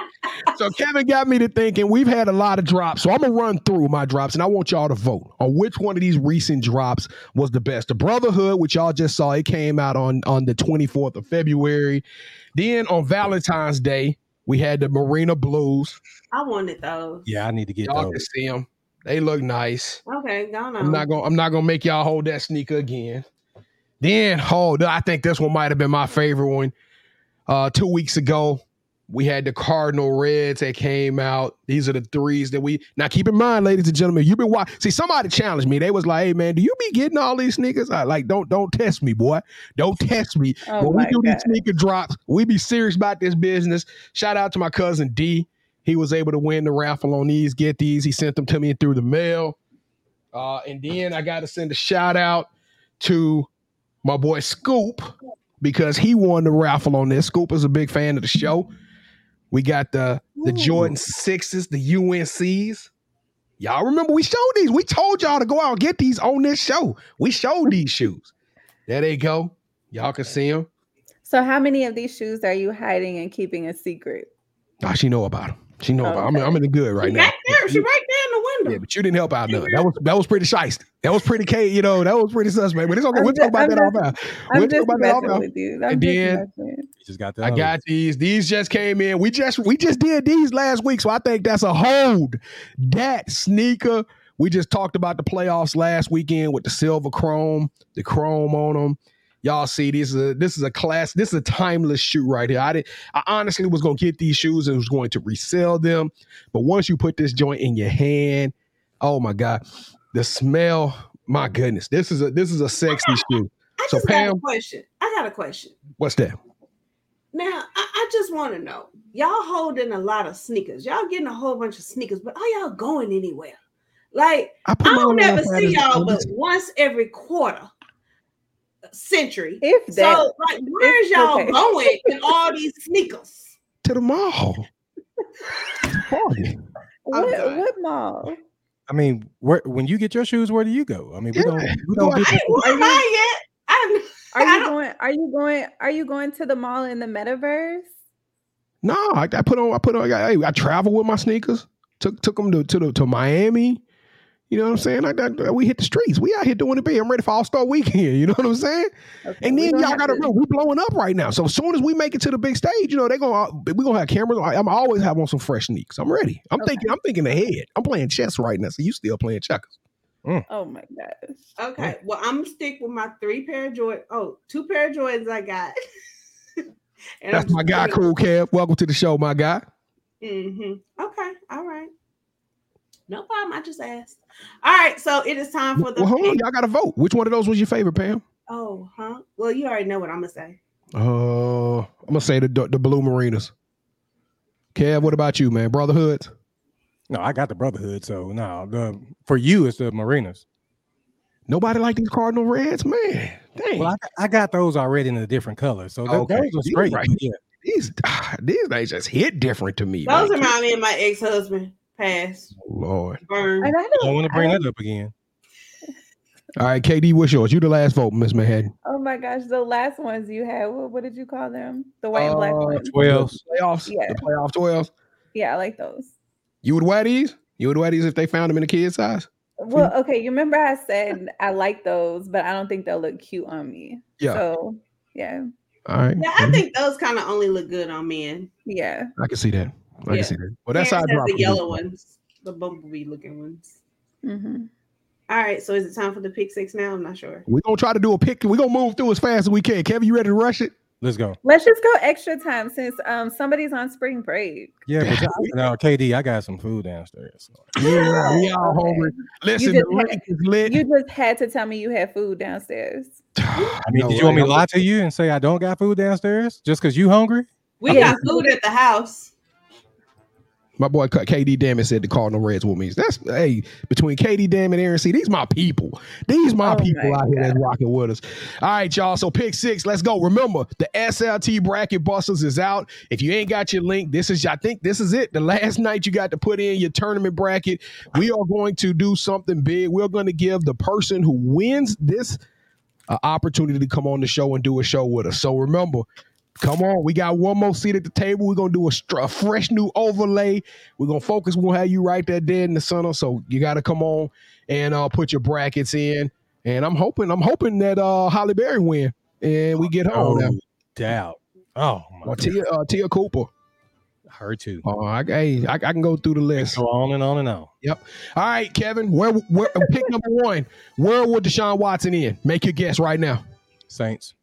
So Kevin got me to thinking we've had a lot of drops. So I'm gonna run through my drops and I want y'all to vote on which one of these recent drops was the best. The Brotherhood, which y'all just saw, it came out on on the 24th of February. Then on Valentine's Day, we had the Marina Blues. I wanted those. Yeah, I need to get Y'all can those. see them. They look nice. Okay, go on. I'm not gonna I'm not gonna make y'all hold that sneaker again. Then hold, I think this one might have been my favorite one. Uh, two weeks ago, we had the Cardinal Reds that came out. These are the threes that we now keep in mind, ladies and gentlemen. You've been watching. See, somebody challenged me. They was like, "Hey, man, do you be getting all these sneakers?" I like, don't don't test me, boy. Don't test me. Oh when we do God. these sneaker drops, we be serious about this business. Shout out to my cousin D. He was able to win the raffle on these. Get these. He sent them to me through the mail. Uh, and then I got to send a shout out to my boy Scoop because he won the raffle on this. Scoop is a big fan of the show. We got the the Ooh. Jordan sixes, the UNCs. Y'all remember we showed these. We told y'all to go out and get these on this show. We showed these shoes. There they go. Y'all can see them. So, how many of these shoes are you hiding and keeping a secret? Oh, she know about them. She know about. 'em. I'm, I'm in the good right She now. right there. She right the window. Yeah, but you didn't help out none. That was that was pretty shiesty. That was pretty K. You know, that was pretty suspect. But it's okay. We'll talk about I'm that off just- now. We'll talk about that off messing now. with you. I'm And then- You just got the I got these. These just came in. We just we just did these last week, so I think that's a hold. That sneaker. We just talked about the playoffs last weekend with the silver chrome, the chrome on them. Y'all see this is a this is a class. This is a timeless shoe right here. I did. I honestly was gonna get these shoes and was going to resell them, but once you put this joint in your hand, oh my god, the smell. My goodness, this is a this is a sexy shoe. I So, just got Pam- a question. I got a question. What's that? Now, I, I just want to know. Y'all holding a lot of sneakers. Y'all getting a whole bunch of sneakers, but are y'all going anywhere? Like I I don't ever see y'all but once every quarter century. If that, So like where's y'all okay. going in all these sneakers? to the mall. What, what mall? I mean, where when you get your shoes, where do you go? I mean, we don't we we don't get I ain't the- worn mine yet. I'm Are you don't- going? Are you going? Are you going to the mall in the metaverse? No, I, I put on. I put on. I, I, I travel with my sneakers. Took took them to to, the, to Miami. You know what I'm saying? I, I- we hit the streets. We out here doing it big. I'm ready for All Star Weekend. You know what I'm saying? Okay, And then y'all got to to- know we blowing up right now. So as soon as we make it to the big stage, you know they're gonna we gonna have cameras. I, I'm always have on some fresh sneaks. I'm ready. I'm Okay. thinking. I'm thinking ahead. I'm playing chess right now. So you still playing checkers? Oh my gosh! Okay, well, I'm gonna stick with my three pair of Jordans. Oh, two pair of Jordans I got. and That's my guy, Cool Kev. Welcome to the show, my guy. Mm-hmm. Okay, all right. No problem. I just asked. All right, so it is time for the. Well, hold on, y'all got to vote. Which one of those was your favorite, Pam? Oh, huh? Well, you already know what I'm gonna say. Uh, I'm gonna say the the blue marinas. Kev, what about you, man? Brotherhoods. No, I got the Brotherhood, so no. The for you, it's the Marinas. Nobody like these Cardinal Reds, man. Dang. Well, I, I got those already in a different color, so th- Okay, those are you straight. right. Yeah, these ah, these things just hit different to me. Those man. remind me of my ex husband. Pass. Lord. Burn. I I don't don't want to bring I- that up again. All right, KD, what's yours? You the last vote, Miss Manhattan. Oh my gosh, the last ones you had. What, what did you call them? The white and black Uh, ones. Twelves. Playoffs. Yeah. The playoff twelves. Yeah, I like those. You would wear these? You would wear these if they found them in the kid size? Well, okay. You remember I said I like those, but I don't think they'll look cute on me. Yeah. So yeah, All right. Yeah, I think those kind of only look good on men. yeah. I can see that. I Yeah. can see that. Well, that's how I Parents drop the yellow ones, the bumblebee looking ones. hmm All right, so is it time for the pick six now? I'm not sure. We're gonna try to do a pick. We're gonna move through as fast as we can. Kevin, you ready to rush it? Let's go. Let's just go extra time since um somebody's on spring break. Yeah, but I- no, KD, I got some food downstairs. Yeah, we all Okay. hungry. Listen, just the link had- is lit. You just had to tell me you had food downstairs. I mean, did you want me to lie to you and say I don't got food downstairs just because you hungry? We Yeah. got food at the house. My boy KD Damon said the Cardinal Reds will mean that's hey between KD Damon and Aaron C. These my people. These my Oh people my out here that's rocking with us. All right, y'all. So pick six. Let's go. Remember the SLT bracket busters is out. If you ain't got your link, this is I think this is it. The last night you got to put in your tournament bracket. We are going to do something big. We're going to give the person who wins this uh, opportunity to come on the show and do a show with us. So remember, come on. We got one more seat at the table. We're gonna do a, str- a fresh new overlay. We're gonna focus. Gonna have you right there dead in the center. So you got to come on and uh, put your brackets in. And I'm hoping, I'm hoping that uh, Halle Berry win and we get home. now. Doubt. Oh my Uh, God. Tia, uh, Tia Cooper. her too. Uh, I, hey, I, I can go through the list. Go on and on and on. Yep. All right, Kevin. Where, where pick number one? Where would Deshaun Watson in? Make your guess right now. Saints.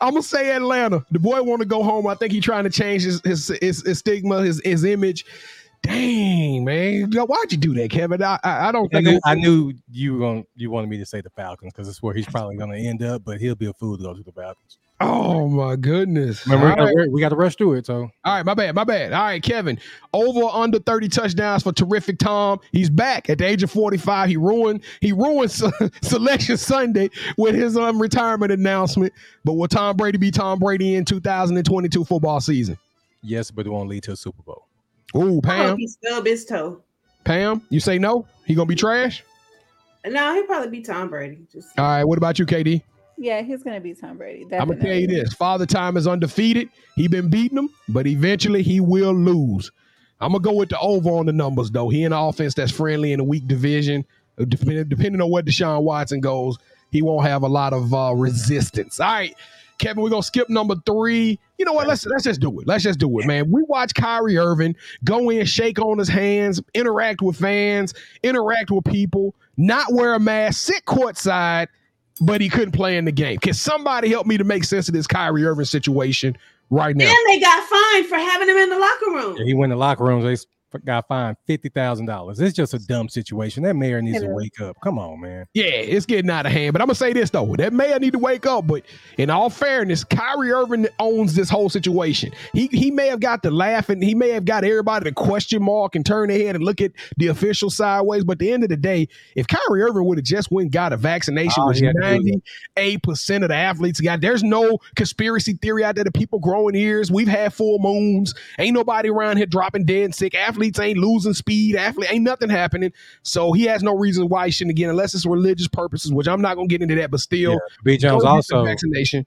I'm gonna say Atlanta. The boy want to go home. I think he trying to change his his, his, his stigma, his, his image. Dang, man, Yo, why'd you do that, Kevin? I I, I don't I think. knew, I knew you were going. You wanted me to say the Falcons because it's where he's probably going to end up. But he'll be a fool to go to the Falcons. oh my goodness! Remember, All right. we got to rush through it. So All right, my bad, my bad. All right, Kevin. Over under 30 touchdowns for terrific Tom. He's back at the age of 45. He ruined he ruined selection Sunday with his um, retirement announcement. But will Tom Brady be Tom Brady in 2022 football season? yes, but it won't lead to a Super Bowl. Ooh, I hope Pam. he stubbed his toe. Pam, you say no? He gonna be trash? No, he'll probably be Tom Brady. Just All right, what about you, KD? Yeah, he's gonna be Tom Brady. I'm gonna tell you this: Father Time is undefeated. He been beating them, but eventually he will lose. I'm gonna go with the over on the numbers, though. He in an offense that's friendly in a weak division. Uh, Depending, depending on where Deshaun Watson goes, he won't have a lot of uh, resistance. All right, Kevin, we're gonna skip number three. You know what? Let's let's just do it. Let's just do it, man. We watch Kyrie Irving go in, shake on his hands, interact with fans, interact with people, not wear a mask, sit courtside, but he couldn't play in the game. Can somebody help me to make sense of this Kyrie Irving situation right now? and they got fined for having him in the locker room. Yeah, he went in the locker rooms. They got fined fifty thousand dollars. It's just a dumb situation. That mayor needs to wake up. Come on, man. Yeah, it's getting out of hand. But I'm gonna say this though: that mayor need to wake up. But in all fairness, Kyrie Irving owns this whole situation. He he may have got the laugh and he may have got everybody to question mark and turn their head and look at the official sideways. But at the end of the day, if Kyrie Irving would have just went and got a vaccination, All which he had to do was- ninety eight percent of the athletes got, there's no conspiracy theory out there that people growing ears. We've had full moons. Ain't nobody around here dropping dead sick. Athletes ain't losing speed. Athlete ain't nothing happening. So he has no reason why he shouldn't get unless it's religious purposes, which I'm not gonna get into that. But still, Yeah. B. Jones also vaccination.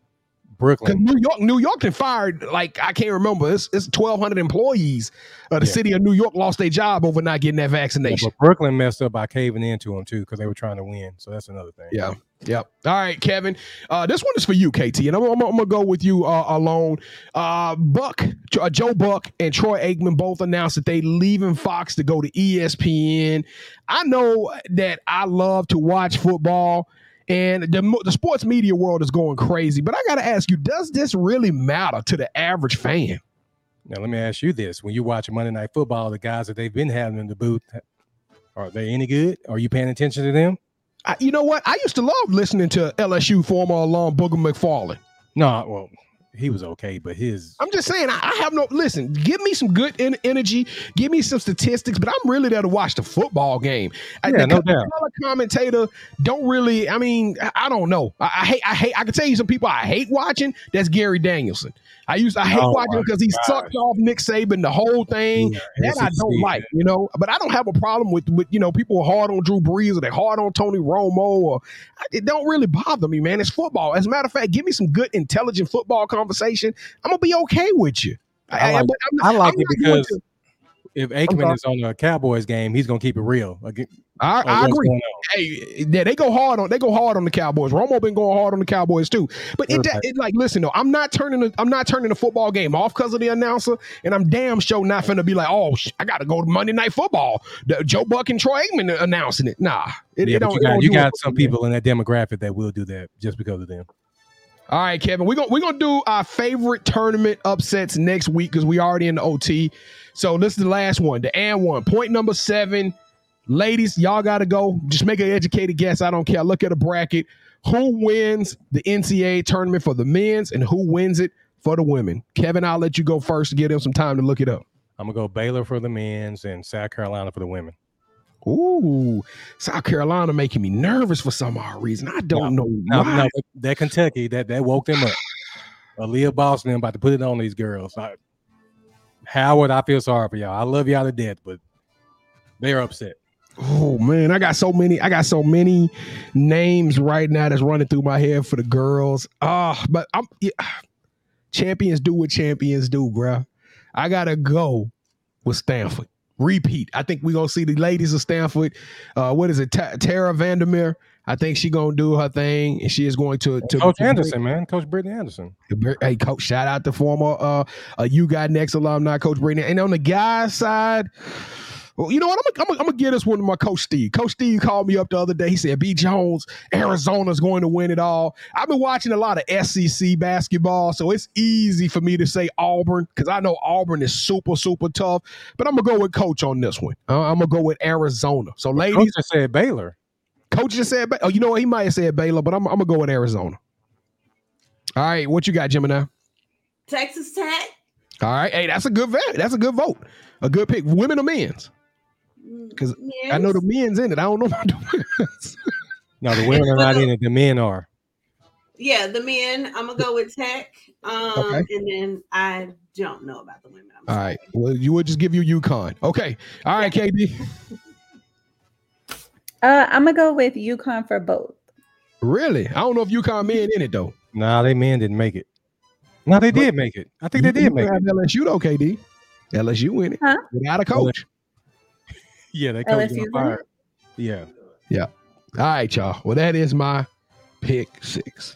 Because Brooklyn. New York, New York can fired like I can't remember. It's it's 1,200 employees. of the Yeah. city of New York lost their job over not getting that Yeah, vaccination. but Brooklyn messed up by caving into them too because they were trying to win. So that's another thing. Yeah. Yep. All right, Kevin. Uh, this one is for you, KT, and I'm, I'm, I'm gonna go with you uh, alone. Uh, Buck, uh, Joe Buck, and Troy Aikman both announced that they leaving Fox to go to ESPN. I know that I love to watch football, and the the sports media world is going crazy. But I got to ask you, does this really matter to the average fan? Now let me ask you this: When you watch Monday Night Football, the guys that they've been having in the booth, are they any good? Are you paying attention to them? I, you know what? I used to love listening to LSU former alum Booger McFarland. No, well, he was okay, but his I'm just saying, I, I have no listen. Give me some good en- energy. Give me some statistics, but I'm really there to watch the football game. I, Yeah, no doubt. commentator don't really. I mean, I, I don't know. I, I hate. I hate. I can tell you some people I hate watching. That's Gary Danielson. I used. I hate Oh, watching because he sucked off Nick Saban the whole thing. Yeah, That I don't like, you know. But I don't have a problem with with you know people hard on Drew Brees or they're hard on Tony Romo or it don't really bother me, man. It's football. As a matter of fact, give me some good, intelligent football conversation. I'm gonna be okay with you. I like I'm I like it because to- if Aikman is on a Cowboys game, he's gonna keep it real. Like, I, I agree. Hey, yeah, they go hard on they go hard on the Cowboys. Romo been going hard on the Cowboys too. But it, it like listen though, I'm not turning the, I'm not turning the football game off because of the announcer, and I'm damn sure not finna be like, oh, sh- I got to go to Monday Night Football. The, Joe Buck and Troy Aikman announcing it. Nah, it, yeah, it don't. you got, don't you got some people in that demographic that will do that just because of them. All right, Kevin, we're gonna we're gonna do our favorite tournament upsets next week because we already in the OT. So this is the last one, the and one. Point number seven. Ladies, y'all gotta go. Just make an educated guess. I don't care. Look at a bracket. Who wins the NCAA tournament for the men's and who wins it for the women? Kevin, I'll let you go first to give them some time to look it up. I'm gonna go Baylor for the men's and South Carolina for the women. Ooh, South Carolina making me nervous for some odd reason. I don't know Now, why. now, that Kentucky, that that woke them up. Aliyah Boston about to put it on these girls. I, Howard, I feel sorry for y'all. I love y'all to death, but they're upset. Oh man, I got so many. I got so many names right now that's running through my head for the girls. Ah, but I'm yeah, champions do what champions do, bruh. I gotta go with Stanford. Repeat. I think we're gonna see the ladies of Stanford. Uh, what is it? Ta- Tara VanDerveer. I think she gonna do her thing, and she is going to to Coach Anderson, man, Coach Brittany Anderson. Hey, coach, shout out to former uh, uh you got next alumni, Coach Brittany. And on the guys' side, well, you know what? I'm gonna, I'm I'm give this one to my coach Steve. Coach Steve called me up the other day. He said, "B Jones, Arizona's going to win it all." I've been watching a lot of SEC basketball, so it's easy for me to say Auburn because I know Auburn is super super tough. But I'm gonna go with Coach on this one. Uh, I'm gonna go with Arizona. So, Coach ladies, just said Baylor. Coach just said, "Oh, you know what? He might have said Baylor, but I'm, I'm gonna go with Arizona." All right, what you got, Gemini? Texas Tech. All right, hey, that's a good vote. That's a good vote. A good pick. Women or men's? 'Cause I know the men's in it. I don't know about the women's. No, the women are not in it. The men are. Yeah, the men. I'm gonna go with Tech. Um, Okay. and then I don't know about the women. I'm All right. Well, you would just give you UConn. Okay. All right, KD. Uh, I'm gonna go with UConn for both. Really? I don't know if UConn men in it though. Nah, they men didn't make it. No, they did make it. I think they did make it. have LSU though, KD. LSU in it Huh? without a coach. Yeah, they coach LSU's in got it? fired. Yeah. All right, y'all. Well, that is my pick six.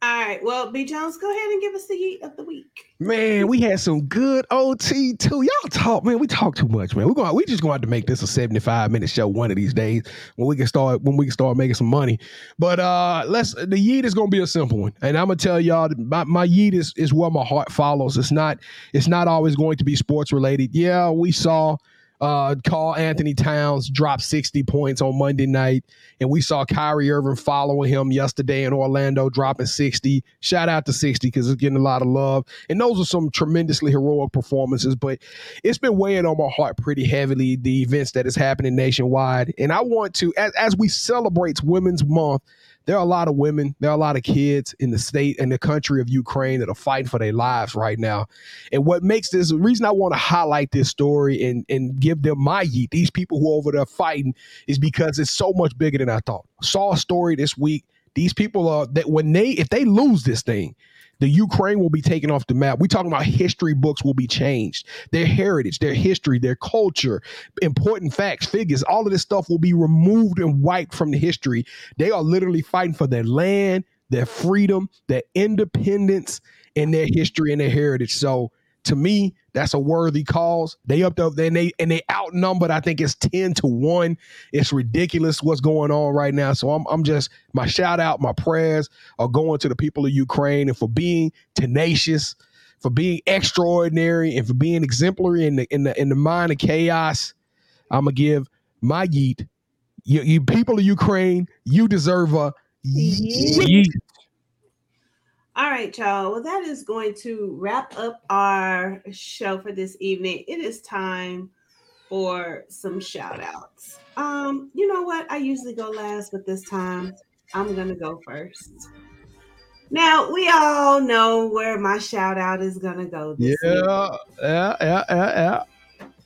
All right. Well, B Jones, go ahead and give us the heat of the week. Man, we had some good OT too. Y'all talk, man. We talk too much, man. We're going. We just going to have to make this a seventy-five minute show one of these days when we can start when we can start making some money. But uh let's. The yeet is going to be a simple one, and I'm gonna tell y'all my my yeet is is where my heart follows. It's not. It's not always going to be sports related. Yeah, we saw uh, Karl-Anthony Towns dropped 60 points on Monday night. And we saw Kyrie Irving following him yesterday in Orlando, dropping 60. Shout out to 60 because it's getting a lot of love. And those are some tremendously heroic performances. But it's been weighing on my heart pretty heavily, the events that is happening nationwide. And I want to, as, as we celebrate Women's Month, there are a lot of women, there are a lot of kids in the state and the country of Ukraine that are fighting for their lives right now. And what makes this the reason I want to highlight this story and, and give them my yeet, these people who are over there fighting, is because it's so much bigger than I thought. Saw a story this week. These people are that when they if they lose this thing, the Ukraine will be taken off the map. We're talking about history books will be changed. Their heritage, their history, their culture, important facts, figures, all of this stuff will be removed and wiped from the history. They are literally fighting for their land, their freedom, their independence, and their history and their heritage. So to me, that's a worthy cause. They up there and they and they outnumbered. I think it's ten to one. It's ridiculous what's going on right now. So I'm I'm just my shout out, my prayers are going to the people of Ukraine and for being tenacious, for being extraordinary, and for being exemplary in the in the in the mind of chaos. I'm gonna give my yeet. You, you people of Ukraine, you deserve a yeet. All right, y'all. Well, that is going to wrap up our show for this evening. It is time for some shout outs. Um, you know what? I usually go last, but this time I'm gonna go first. Now we all know where my shout out is gonna go this Yeah, yeah, yeah, yeah, yeah.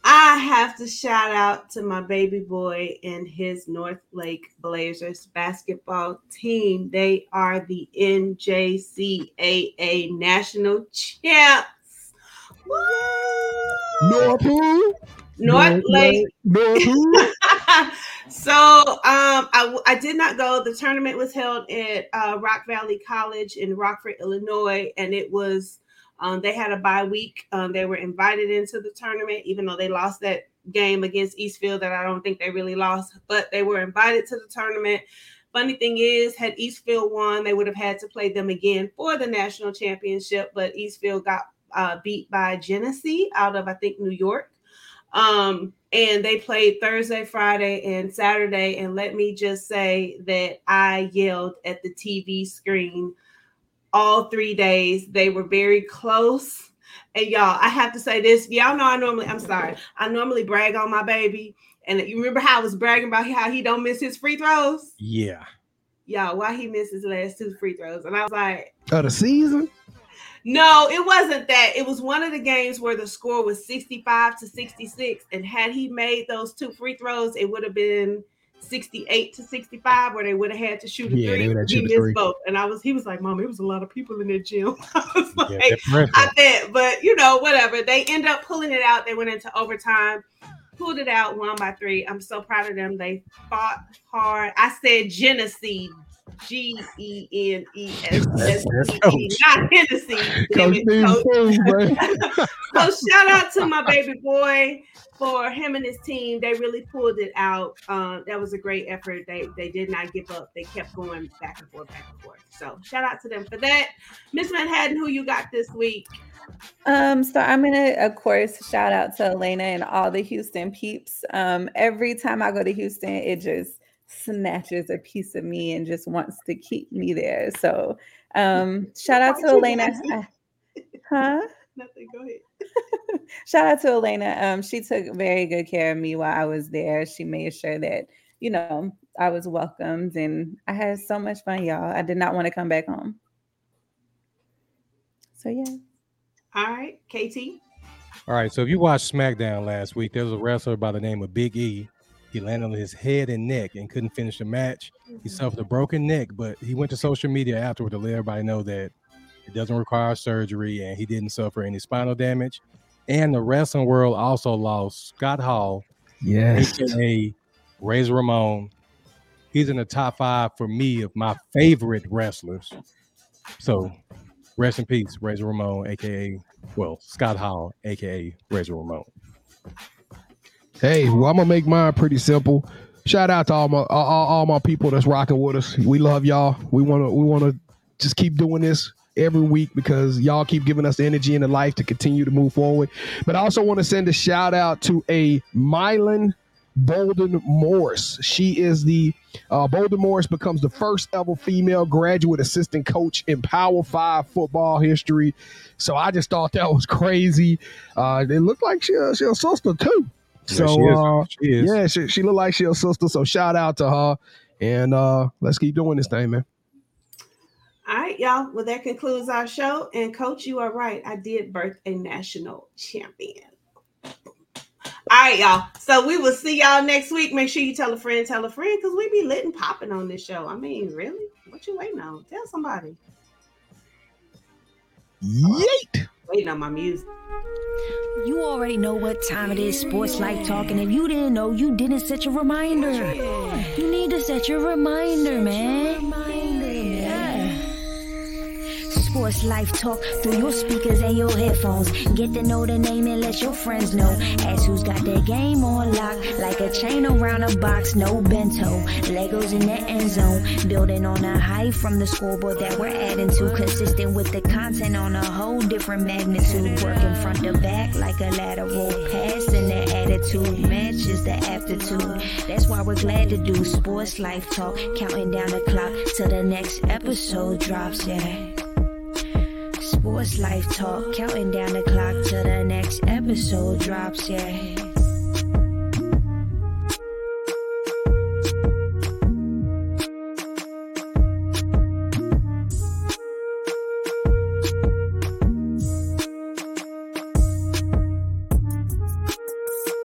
I have to shout out to my baby boy and his North Lake Blazers basketball team. They are the NJCAA national champs. Woo! North who? North Lake. North so um, I, I did not go. The tournament was held at uh, Rock Valley College in Rockford, Illinois, and it was um, they had a bye week. Um, they were invited into the tournament, even though they lost that game against Eastfield that I don't think they really lost, but they were invited to the tournament. Funny thing is, had Eastfield won, they would have had to play them again for the national championship, but Eastfield got uh, beat by Genesee out of, I think, New York. Um, and they played Thursday, Friday, and Saturday. And let me just say that I yelled at the TV screen all three days. They were very close. And y'all, I have to say this. Y'all know I normally, I'm sorry, I normally brag on my baby. And you remember how I was bragging about how he don't miss his free throws? Yeah. Y'all, why he missed his last two free throws? And I was like, Of the season? no, it wasn't that. It was one of the games where the score was 65 to 66. And had he made those two free throws, it would have been 68 to 65, where they would have had to shoot a Yeah, three. He missed three. both. And I was, he was like, Mom, it was a lot of people in that gym. I was like, yeah. I bet, but you know, whatever. They end up pulling it out. They went into overtime, pulled it out, one by three. I'm so proud of them. They fought hard. I said Genesee, G E N E S S E E, not Hennessy. damn Coach it, Steve Coach. Fool, man. So shout out to my baby boy for him and his team. They really pulled it out. Um, that was a great effort. They they did not give up. They kept going back and forth, back and forth. So shout out to them for that. Miss Manhattan, who you got this week? Um, so I'm gonna, of course, shout out to Elena and all the Houston peeps. Um, every time I go to Houston, it just snatches a piece of me and just wants to keep me there. So, um, shout out to Elena. ask me? I- huh? Nothing. Go ahead. Shout out to Elena. Um, she took very good care of me while I was there. She made sure that you know I was welcomed, and I had so much fun, y'all. I did not want to come back home. So yeah. All right, KT. All right, so if you watched SmackDown last week, there was a wrestler by the name of Big E. He landed on his head and neck and couldn't finish the match. He mm-hmm. suffered a broken neck, but he went to social media afterward to let everybody know that it doesn't require surgery and he didn't suffer any spinal damage. And the wrestling world also lost Scott Hall, Yes. aka Razor Ramon. He's in the top five for me of my favorite wrestlers. So rest in peace, Razor Ramon, aka well, Scott Hall, aka Razor Ramon. Hey, well, I'm gonna make mine pretty simple. Shout out to all my all, all my people that's rocking with us. We love y'all. We wanna we wanna just keep doing this every week because y'all keep giving us the energy and the life to continue to move forward. But I also want to send a shout out to a Mylan Bolden Morris. She is the uh, Bolden Morris becomes the first ever female graduate assistant coach in Power Five football history. So I just thought that was crazy. Uh, it looked like she, she a sister too. So she is. uh, She is. yeah, she, she looked like she a sister. So shout out to her, and uh, let's keep doing this thing, man. All right, y'all. Well, that concludes our show. And coach, you are right. I did birth a national champion. All right, y'all. So we will see y'all next week. Make sure you tell a friend, tell a friend, because we be lit and popping on this show. I mean, really? What you waiting on? Tell somebody. Yeet. Waiting on my music. You already know what time it is, sports life talking. If you didn't know, you didn't set your reminder. You need to set your reminder, man. Sports life talk through your speakers and your headphones. Get to know the name and let your friends know. Ask who's got their game on lock, like a chain around a box, no bento. Legos in the end zone, building on a height from the scoreboard that we're adding to. Consistent with the content on a whole different magnitude. Working front to back like a lateral pass, and the attitude matches the aptitude. That's why we're glad to do sports life talk, counting down the clock till the next episode drops. Yeah. What's life talk? Counting down the clock till the next episode drops, yeah.